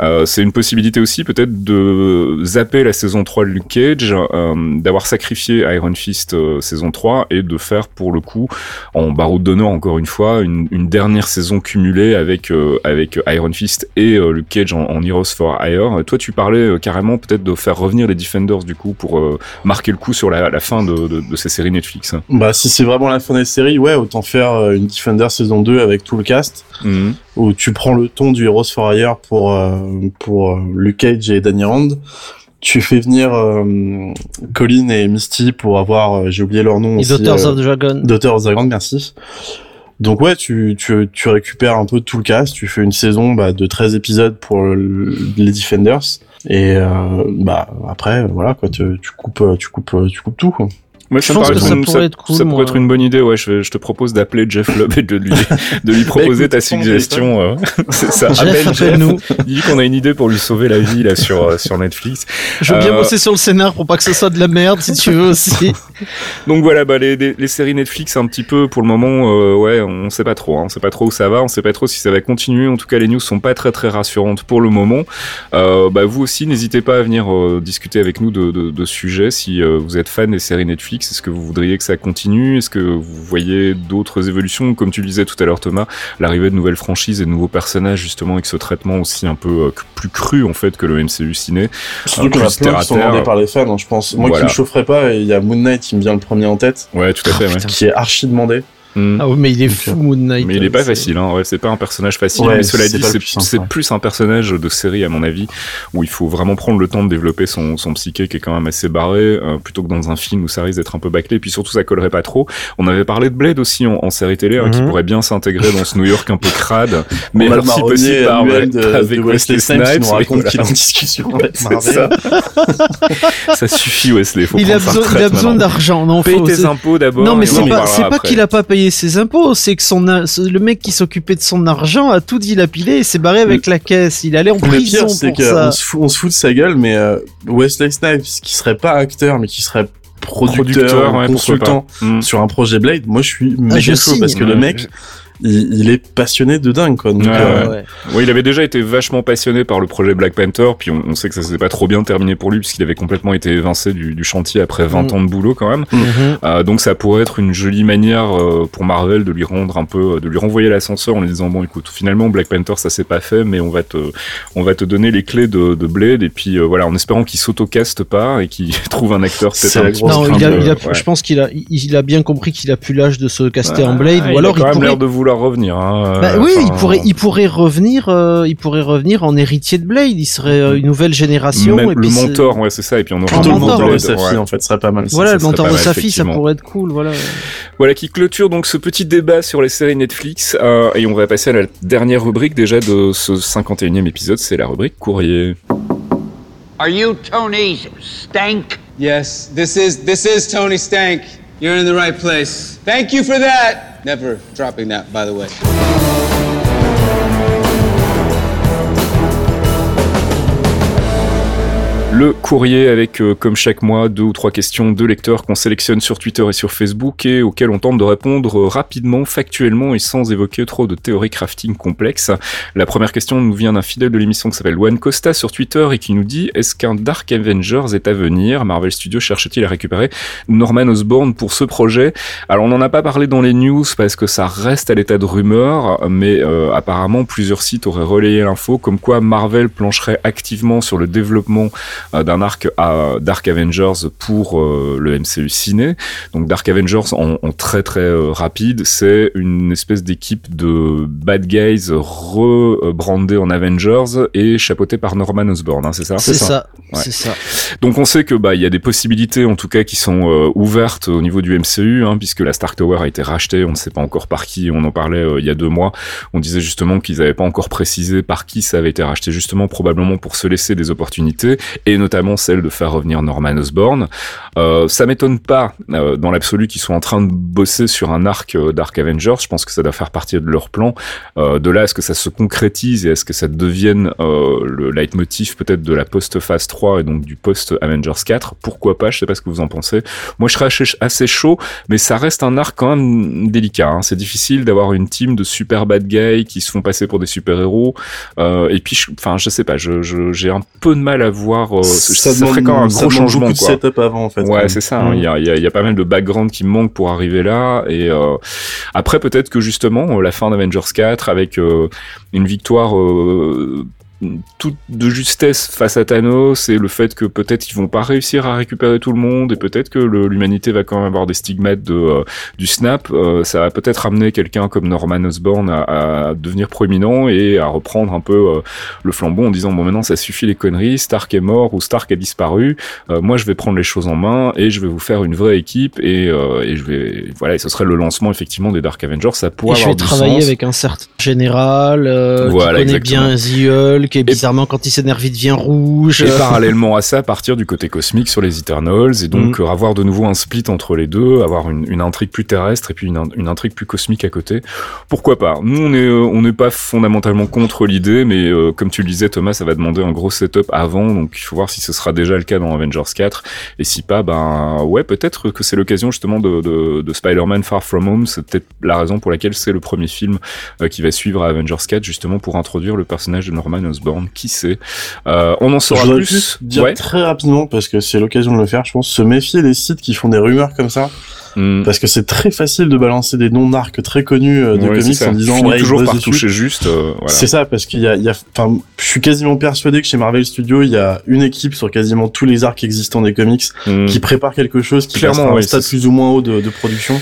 A: Euh, c'est une possibilité aussi peut-être de zapper la saison 3 de Luke Cage, euh, d'avoir sacrifié Iron Fist euh, saison 3 et de faire pour le coup en baroud d'honneur encore une fois une, une dernière saison cumulée avec euh, avec Iron Fist et Luke Cage en, en Heroes for Hire. Toi tu parlais carrément peut-être de faire revenir les Defenders du coup pour marquer le coup sur la, la fin de, de, de ces séries Netflix.
D: Bah si c'est vraiment la fin des séries, ouais, autant faire une Defender saison 2 avec tout le cast.
A: Mhm.
D: Où tu prends le ton du Heroes for Hire pour euh, pour euh, Luke Cage et Danny Rand. Tu fais venir euh, Colin et Misty pour avoir, euh, j'ai oublié leur nom aussi.
C: Daughters of the Dragon.
D: Daughters of the Dragon, merci. Donc ouais, tu, tu, tu récupères un peu tout le cast, tu fais une saison bah, de 13 épisodes pour le- les Defenders, et euh, bah après, voilà, quoi, tu, tu, coupes, tu, coupes, tu coupes tout. Quoi.
A: Moi,
C: Je pense que ça
A: une-
C: pourrait être cool,
A: ça
C: moi.
A: pourrait être une bonne idée. Ouais, je, je te propose d'appeler Jeff Lubb et de lui, de lui proposer
D: écoute,
A: ta suggestion. euh, c'est ça.
C: Jeff,
A: Appelle Jeff.
C: appelle-nous.
A: Dis qu'on a une idée pour lui sauver la vie là sur euh, sur Netflix.
C: Je veux bien
A: Euh,
C: bosser sur le scénar pour pas que ce soit de la merde, si tu veux aussi.
A: Donc voilà, bah les, les, les séries Netflix un petit peu pour le moment, euh, ouais, on sait pas trop, hein, on sait pas trop où ça va, on sait pas trop si ça va continuer. En tout cas, les news sont pas très très rassurantes pour le moment. Bah vous aussi, n'hésitez pas à venir discuter avec nous de, de, de sujets. Si vous êtes fan des séries Netflix, est-ce que vous voudriez que ça continue? Est-ce que vous voyez d'autres évolutions? Comme tu le disais tout à l'heure, Thomas, l'arrivée de nouvelles franchises et de nouveaux personnages justement avec ce traitement aussi un peu euh, plus cru en fait que le MCU ciné.
D: Surtout a plein qui sont
A: terre.
D: demandés par les fans, hein, je pense. Moi
A: Voilà.
D: qui me chaufferais pas, et il y a Moon Knight qui me vient le premier en tête,
A: Ouais, tout à fait. ouais.
C: putain.
D: qui est archi demandé.
A: Mm.
C: Ah ouais, mais il est fou, Moon Knight.
A: Mais il est pas facile, hein. ouais, c'est pas un personnage facile,
D: Ouais,
A: mais cela dit, c'est
D: plus ouais.
A: un personnage de série, à mon avis, où il faut vraiment prendre le temps de développer son, son psyché qui est quand même assez barré, euh, plutôt que dans un film où ça risque d'être un peu bâclé, et puis surtout ça collerait pas trop. On avait parlé de Blade aussi en, en série télé, hein, qui
C: Mhm.
A: pourrait bien s'intégrer dans ce New York un peu crade, mais
D: On a
A: alors si possible par, avec
D: de Wesley Snipes qui nous
A: oui,
D: raconte qu'il est en discussion avec
A: C'est
D: Marvel.
A: ça. ça suffit Wesley,
C: Il a besoin, il
A: retraite
C: a besoin
A: maintenant.
C: d'argent, non
A: Paye
C: faut-
A: tes impôts d'abord.
C: Non, mais
A: on
C: c'est pas, qu'il a pas payé ses impôts, c'est que son, a- le mec qui s'occupait de son argent a tout dilapidé et s'est barré avec la caisse. Il allait en
D: Le
C: prison
D: pire, c'est
C: pour ça.
D: qu'on se, fout, on se fout de sa gueule, mais euh, Wesley Snipes, qui serait pas acteur, mais qui serait producteur,
A: ouais,
D: consultant
A: pas. Mm.
D: sur un projet Blade, moi je suis
C: Ah,
D: méga chaud
C: signe.
D: parce que le mec, il, il est passionné de dingue, quoi. Donc,
A: Ouais,
D: euh,
A: ouais. Il avait déjà été vachement passionné par le projet Black Panther, puis on, on sait que ça s'est pas trop bien terminé pour lui, puisqu'il avait complètement été évincé du, du chantier après 20
C: Mm.
A: ans de boulot quand même.
C: Mhm.
A: Euh, donc ça pourrait être une jolie manière euh, pour Marvel de lui rendre un peu, de lui renvoyer l'ascenseur en lui disant bon écoute, finalement Black Panther ça s'est pas fait, mais on va te, on va te donner les clés de, de Blade, et puis euh, voilà, en espérant qu'il s'autocaste pas et qu'il trouve un acteur peut-être
D: la grosse
C: Non,
A: crainte
C: il a,
A: de-
C: il a-
A: ouais.
C: je pense qu'il a, il, il a bien compris qu'il a plus l'âge de se caster en
A: Ah,
C: Blade,
A: il
C: ou alors
A: a quand
C: il pourrait,
A: l'air de vouloir revenir. Hein,
C: Bah
A: euh,
C: oui, il pourrait, il pourrait revenir, euh, il pourrait revenir en héritier de Blade. Il serait euh, une nouvelle génération.
A: même
C: et
A: le mentor, ouais c'est ça, et puis on aura
D: plutôt
C: Un
D: le
C: mentor,
D: de
A: Blade,
D: sa
A: ouais.
D: fille, en fait, ce serait pas mal. ça.
C: Voilà,
A: ça
C: le mentor de sa fille, ça pourrait être cool. Voilà.
A: Voilà qui clôture donc ce petit débat sur les séries Netflix euh, et on va passer à la dernière rubrique déjà de ce 51e épisode, c'est la rubrique courrier.
H: Are you Tony Stank?
I: Yes, this is this is Tony Stank. You're in the right place. Thank you for that. Never dropping that, by the way.
A: Le courrier avec, euh, comme chaque mois, deux ou trois questions de lecteurs qu'on sélectionne sur Twitter et sur Facebook et auxquelles on tente de répondre euh, rapidement, factuellement et sans évoquer trop de théories crafting complexes. La première question nous vient d'un fidèle de l'émission qui s'appelle Juan Costa sur Twitter et qui nous dit Est-ce qu'un Dark Avengers est à venir? Marvel Studios cherche-t-il à récupérer Norman Osborn pour ce projet? Alors on n'en a pas parlé dans les news parce que ça reste à l'état de rumeur, mais euh, apparemment plusieurs sites auraient relayé l'info comme quoi Marvel plancherait activement sur le développement d'un arc à Dark Avengers pour euh, le MCU ciné. Donc Dark Avengers en, en très très euh, rapide, c'est une espèce d'équipe de bad guys rebrandés en Avengers et chapeautés par Norman Osborn, hein, c'est ça?
C: C'est ça,
A: Ouais.
C: c'est ça.
A: donc on sait que bah il y a des possibilités en tout cas qui sont euh, ouvertes au niveau du MCU hein, puisque la Stark Tower a été rachetée, on ne sait pas encore par qui, on en parlait euh, il y a deux mois, on disait justement qu'ils n'avaient pas encore précisé par qui ça avait été racheté justement probablement pour se laisser des opportunités et notamment celle de faire revenir Norman Osborn. Euh, ça m'étonne pas euh, dans l'absolu qu'ils soient en train de bosser sur un arc euh, Dark Avengers, je pense que ça doit faire partie de leur plan. Euh, de là à ce que ça se concrétise et à ce que ça devienne euh, le leitmotiv peut-être de la post-phase 3 et donc du post-Avengers 4, pourquoi pas, je sais pas ce que vous en pensez. Moi je serais assez- chaud, mais ça reste un arc quand même délicat. hein. C'est difficile d'avoir une team de super bad guys qui se font passer pour des super-héros. Et puis, je- enfin, je sais pas, je- je- j'ai un peu de mal à voir... ça,
D: demande-
A: ferait quand un
D: ça
A: gros changement.
D: beaucoup de
A: quoi.
D: setup avant, en fait. quand
A: Ouais,
D: même.
A: c'est ça. hein.
D: Mm.
A: Il y, a, il y a- il y a pas mal de background qui manque pour arriver là. Et euh, après, peut-être que justement, euh, la fin d'Avengers 4 avec euh, une victoire euh, toute de justesse face à Thanos et le fait que peut-être ils vont pas réussir à récupérer tout le monde et peut-être que l'humanité va quand même avoir des stigmates de euh, du snap, euh, ça va peut-être amener quelqu'un comme Norman Osborn à, à devenir proéminent et à reprendre un peu euh, le flambeau en disant bon maintenant ça suffit les conneries, Stark est mort ou Stark a disparu, euh, moi je vais prendre les choses en main et je vais vous faire une vraie équipe et, euh, et je vais voilà et ce serait le lancement effectivement des Dark Avengers, ça
C: Et
A: pourrait
C: je
A: avoir
C: vais
A: du
C: travailler
A: sens.
C: avec un certain général euh,
A: Voilà,
C: qui connaît
A: exactement.
C: bien The Hulk, Hulk et bizarrement quand il s'énerve il devient rouge.
A: Et parallèlement à ça, partir du côté cosmique sur les Eternals et donc
C: Mm.
A: euh, avoir de nouveau un split entre les deux, avoir une, une intrigue plus terrestre et puis une intrigue plus cosmique à côté. Pourquoi pas? Nous, on est euh, on n'est pas fondamentalement contre l'idée, mais euh, comme tu le disais, Thomas, ça va demander un gros setup avant, donc il faut voir si ce sera déjà le cas dans Avengers 4 et si pas, ben ouais, peut-être que c'est l'occasion justement de, de, de Spider-Man Far From Home. C'est peut-être la raison pour laquelle c'est le premier film euh, qui va suivre à Avengers 4 justement pour introduire le personnage de Norman Qui sait Euh, On en saura plus.
D: juste dire
A: Ouais.
D: très rapidement, parce que c'est l'occasion de le faire, je pense, se méfier des sites qui font des rumeurs comme ça.
A: Mm.
D: Parce que c'est très facile de balancer des noms d'arcs très connus euh, de
A: Ouais,
D: comics en disant ouais,
A: toujours par toucher juste. euh, voilà.
D: C'est ça, parce qu'il y a, il y a, enfin, je suis quasiment persuadé que chez Marvel Studios, il y a une équipe sur quasiment tous les arcs existants des comics
A: Mm.
D: qui prépare quelque chose qui
A: Clairement,
D: passe un stade plus ou moins haut de, de production.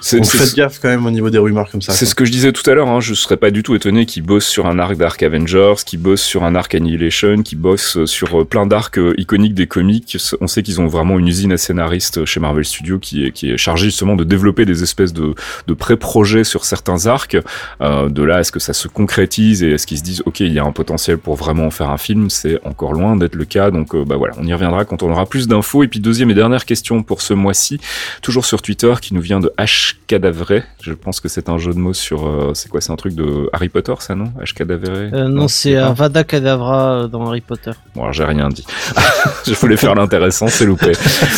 D: Faites gaffe quand même au niveau des rumeurs comme ça.
A: C'est ce que je disais tout à l'heure, hein, je serais pas du tout étonné qu'ils bossent sur un arc d'Arc Avengers, qu'ils bossent sur un arc Annihilation, qu'ils bossent sur euh, plein d'arcs euh, iconiques des comics. On sait qu'ils ont vraiment une usine à scénaristes chez Marvel Studios qui est, qui est chargée justement de développer des espèces de, de pré-projets sur certains arcs. Euh, de là à ce que ça se concrétise et à ce qu'ils se disent ok il y a un potentiel pour vraiment en faire un film, c'est encore loin d'être le cas. Donc euh, bah voilà, on y reviendra quand on aura plus d'infos. Et puis deuxième et dernière question pour ce mois-ci, toujours sur Twitter, qui nous vient de H Cadavré. Je pense que c'est un jeu de mots sur. euh, c'est quoi C'est un truc de Harry Potter, ça, non? H Cadavré
C: Euh, non, c'est
A: pas.
C: Avada Kedavra euh, dans Harry Potter.
A: Bon, alors j'ai rien dit. je voulais faire l'intéressant, c'est loupé.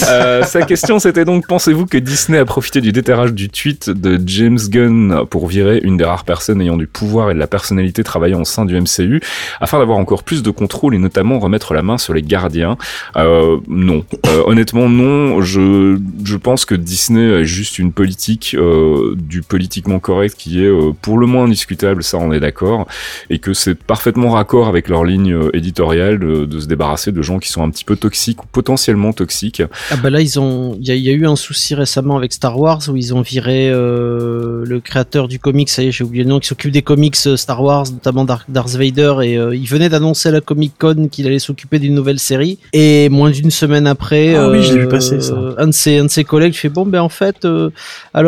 A: Euh, sa question, c'était donc pensez-vous que Disney a profité du déterrage du tweet de James Gunn pour virer une des rares personnes ayant du pouvoir et de la personnalité travaillant au sein du MCU, afin d'avoir encore plus de contrôle et notamment remettre la main sur les gardiens? Euh, Non. Euh, honnêtement, non. Je, je pense que Disney a juste une politique euh, du politiquement correct qui est euh, pour le moins indiscutable, ça on est d'accord, et que c'est parfaitement raccord avec leur ligne euh, éditoriale de, de se débarrasser de gens qui sont un petit peu toxiques ou potentiellement toxiques.
C: Ah bah là ils ont, il y, a- il y a eu un souci récemment avec Star Wars où ils ont viré euh, le créateur du comics, ça y est j'ai oublié le nom, qui s'occupe des comics Star Wars, notamment Dark, Darth Vader et euh, il venait d'annoncer à la Comic Con qu'il allait s'occuper d'une nouvelle série et moins d'une semaine après,
D: Ah oui, je vu passer, ça.
C: un de ses un de ses collègues fait bon ben en fait euh,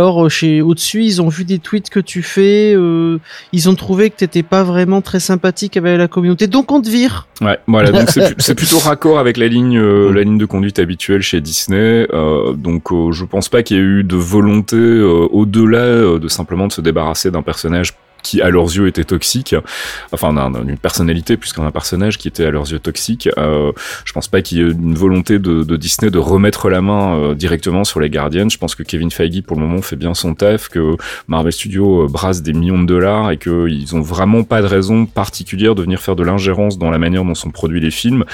C: alors euh, chez au-dessus ils ont vu des tweets que tu fais, euh, ils ont trouvé que t'étais pas vraiment très sympathique avec la communauté donc on te vire.
A: Ouais, voilà, donc c'est, plutôt raccord avec la ligne, euh, la ligne de conduite habituelle chez Disney. Euh, donc je pense pas qu'il y ait eu de volonté au-delà de simplement de se débarrasser d'un personnage qui à leurs yeux était toxique, enfin d'un- d'une personnalité plus qu'un personnage qui était à leurs yeux toxique. Euh, je pense pas qu'il y ait une volonté de, Disney de remettre la main euh, directement sur les Guardians. Je pense que Kevin Feige pour le moment fait bien son taf, que Marvel Studios euh, brasse des millions de dollars et qu'ils ont vraiment pas de raison particulière de venir faire de l'ingérence dans la manière dont sont produits les films.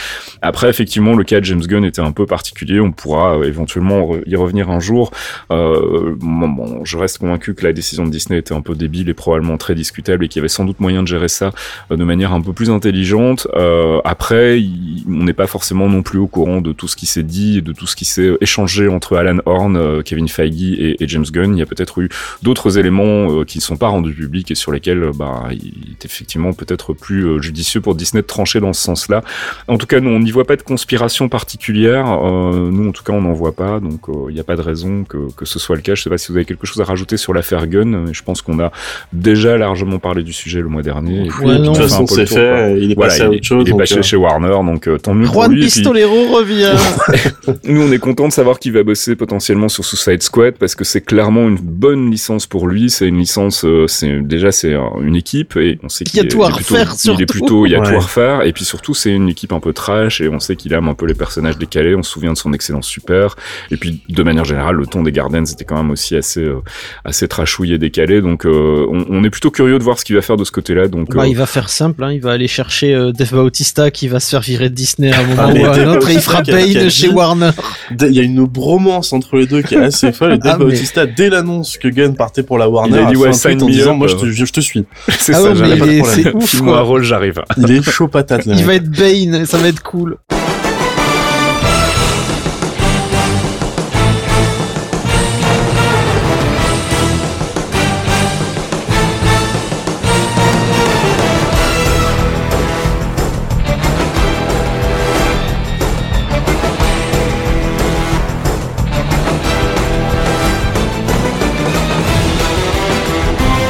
A: Après, effectivement, le cas de James Gunn était un peu particulier. On pourra euh, éventuellement y revenir un jour. Euh, bon, je reste convaincu que la décision de Disney était un peu débile et probablement très discutable et qu'il y avait sans doute moyen de gérer ça euh, de manière un peu plus intelligente. Euh, après, on n'est pas forcément non plus au courant de tout ce qui s'est dit, de tout ce qui s'est échangé entre Alan Horn, euh, Kevin Feige et, James Gunn. Il y a peut-être eu d'autres éléments qui ne sont pas rendus publics et sur lesquels bah, il est effectivement peut-être plus judicieux pour Disney de trancher dans ce sens-là. En tout cas, nous, on n'y voit pas de conspiration particulière. Nous, en tout cas, on n'en voit pas. Donc, il n'y a pas de raison que, que ce soit le cas. Je sais pas si vous avez quelque chose à rajouter sur l'affaire Gunn. Je pense qu'on a déjà largement parlé du sujet le mois dernier. Et puis,
C: Ouais, non.
D: De toute façon, c'est fait, il est
A: Voilà,
D: passé à autre chose.
A: Il est passé
D: euh,
A: chez Warner, donc euh, tant mieux pour
C: Juan
A: lui. Puis-
C: Pistolero revient.
A: nous, on est content de savoir qu'il va bosser potentiellement sur Suicide Squad parce que c'est clairement une bonne licence pour lui. C'est une licence, euh, c'est déjà c'est un- une équipe et on sait
C: Il y a
A: qu'il est,
C: tout à refaire,
A: il est plutôt, il y a tout à refaire et puis surtout c'est une équipe un peu trash et on sait qu'il aime un peu les personnages décalés. On se souvient de son excellence super et puis de manière générale le ton des Gardens était quand même aussi assez euh, assez trashouillé et décalé. Donc euh, on, on est plutôt curieux de voir ce qu'il va faire de ce côté-là. Donc
C: Bah,
A: euh,
C: il va faire simple, hein, il va aller chercher euh, Dave Bautista qui va se faire virer de Disney à un moment
D: Ah,
C: ou à un
D: Dave
C: autre et il fera Bane chez Warner.
D: Il y a une bromance entre les deux qui est assez folle. Et Dave
C: Ah, mais-
D: Bautista, dès l'annonce que Gunn partait pour la Warner,
A: Il a dit,
D: fait
A: ouais,
D: un
A: sign
D: tweet en disant moi je te, je, je te suis.
A: c'est
C: Ah
A: ça.
C: ouais,
A: j'arrive.
C: c'est
D: problème.
C: ouf
A: un
C: quoi.
A: rôle, j'arrive.
D: Il est chaud patate.
C: Il va être Bane, ça va être cool.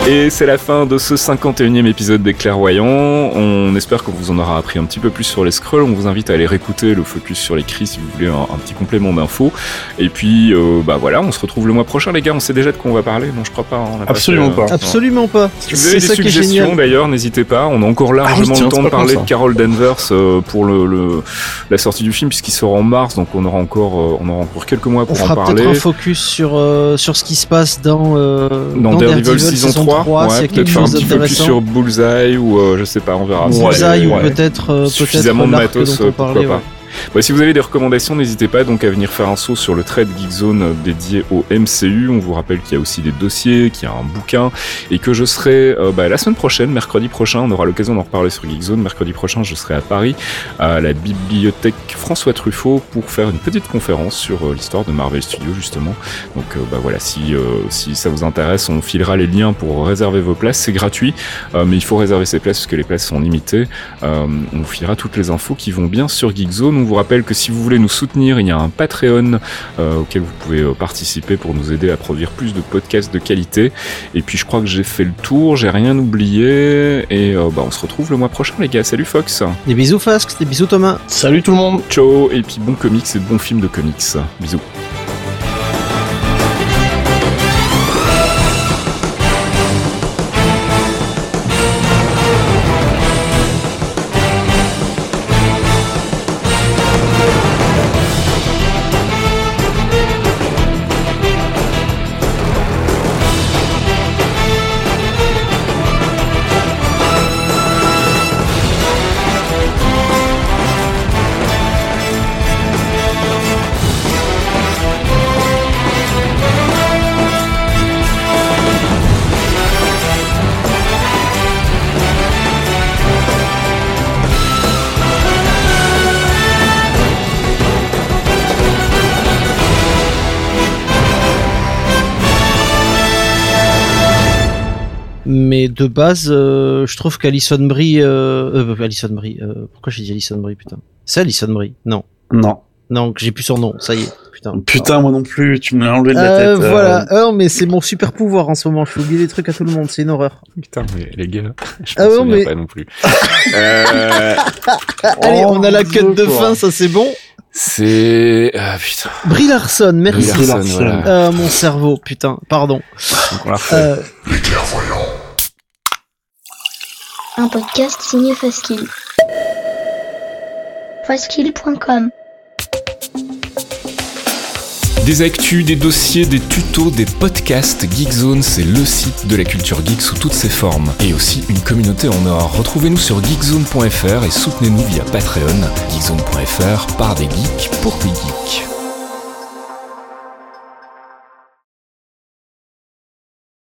A: Et c'est la fin de ce 51e épisode des Clairvoyants. On espère qu'on vous en aura appris un petit peu plus sur les scrolls. On vous invite à aller réécouter le focus sur les cris si vous voulez un, un petit complément d'infos. Et puis, euh, bah voilà, on se retrouve le mois prochain, les gars. On sait déjà de quoi on va parler. Non, je crois pas. on a
D: Absolument
A: fait, euh,
D: pas.
C: Absolument pas.
A: Si vous avez des suggestions d'ailleurs, n'hésitez pas. On a encore largement
D: tiens,
A: le temps de parler de. Carol Danvers euh, pour le, le- la sortie du film puisqu'il sort en mars, donc on aura encore euh, on aura encore quelques mois
C: On
A: pour en
C: fera
A: parler.
C: peut-être un focus sur, euh, sur ce qui se passe dans, euh,
A: Dans, Daredevil, saison 3,
C: s'il y
A: ouais,
C: a quelque
A: un
C: chose
A: petit
C: d'intéressant.
A: sur Bullseye ou euh, je sais pas, on verra.
C: Bullseye ou peut-être euh, peut-être
A: suffisamment de matos,
C: dont
A: euh, pourquoi pas. Si vous avez des recommandations, n'hésitez pas donc à venir faire un saut sur le trade Geekzone euh, dédié au MCU. On vous rappelle qu'il y a aussi des dossiers, qu'il y a un bouquin et que je serai euh, bah, la semaine prochaine, mercredi prochain, on aura l'occasion d'en reparler sur Geekzone. Mercredi prochain, je serai à Paris à la bibliothèque François Truffaut pour faire une petite conférence sur euh, l'histoire de Marvel Studios justement. Donc bah, voilà, si, ça vous intéresse, on filera les liens pour réserver vos places. C'est gratuit, mais il faut réserver ses places parce que les places sont limitées. On filera toutes les infos qui vont bien sur Geekzone. Vous rappelle que si vous voulez nous soutenir, il y a un Patreon euh, auquel vous pouvez euh, participer pour nous aider à produire plus de podcasts de qualité. Et puis je crois que j'ai fait le tour, j'ai rien oublié. Et euh, bah, on se retrouve le mois prochain les gars. Salut Fox
C: Des bisous Fasque, des bisous Thomas.
D: Salut tout le monde.
A: Ciao Et puis bon comics et bon film de comics. Bisous
C: de base, euh, je trouve qu'Alison Brie, euh, euh, Alison Brie, euh, pourquoi j'ai dit Alison Brie, putain? C'est Alison Brie, non.
D: Non.
C: Non, que j'ai plus son nom, ça y est, putain.
D: Putain, moi non plus, tu me l'as enlevé de la
C: Euh,
D: tête. euh.
C: voilà, Euh, mais c'est mon super pouvoir en ce moment, je fais oublier des trucs à tout le monde, c'est une horreur.
A: Putain mais les gars, je
C: Ah
A: m'en
C: non, mais-
A: pas non plus. Euh,
C: Allez,
D: Oh,
C: on a la cut de
D: quoi.
C: fin, ça c'est bon?
A: c'est... Ah putain.
C: Brie Larson, merci.
A: Brie Larson,
D: Larson.
A: voilà.
C: Euh, mon cerveau, putain, pardon.
A: Donc, on la refait.
C: Euh,
J: Un podcast signé Faskill. Faskill.com
A: Des actus, des dossiers, des tutos, des podcasts, Geekzone, c'est le site de la culture geek sous toutes ses formes. Et aussi une communauté en or. Retrouvez-nous sur geekzone.fr et soutenez-nous via Patreon. Geekzone.fr par des geeks pour des geeks.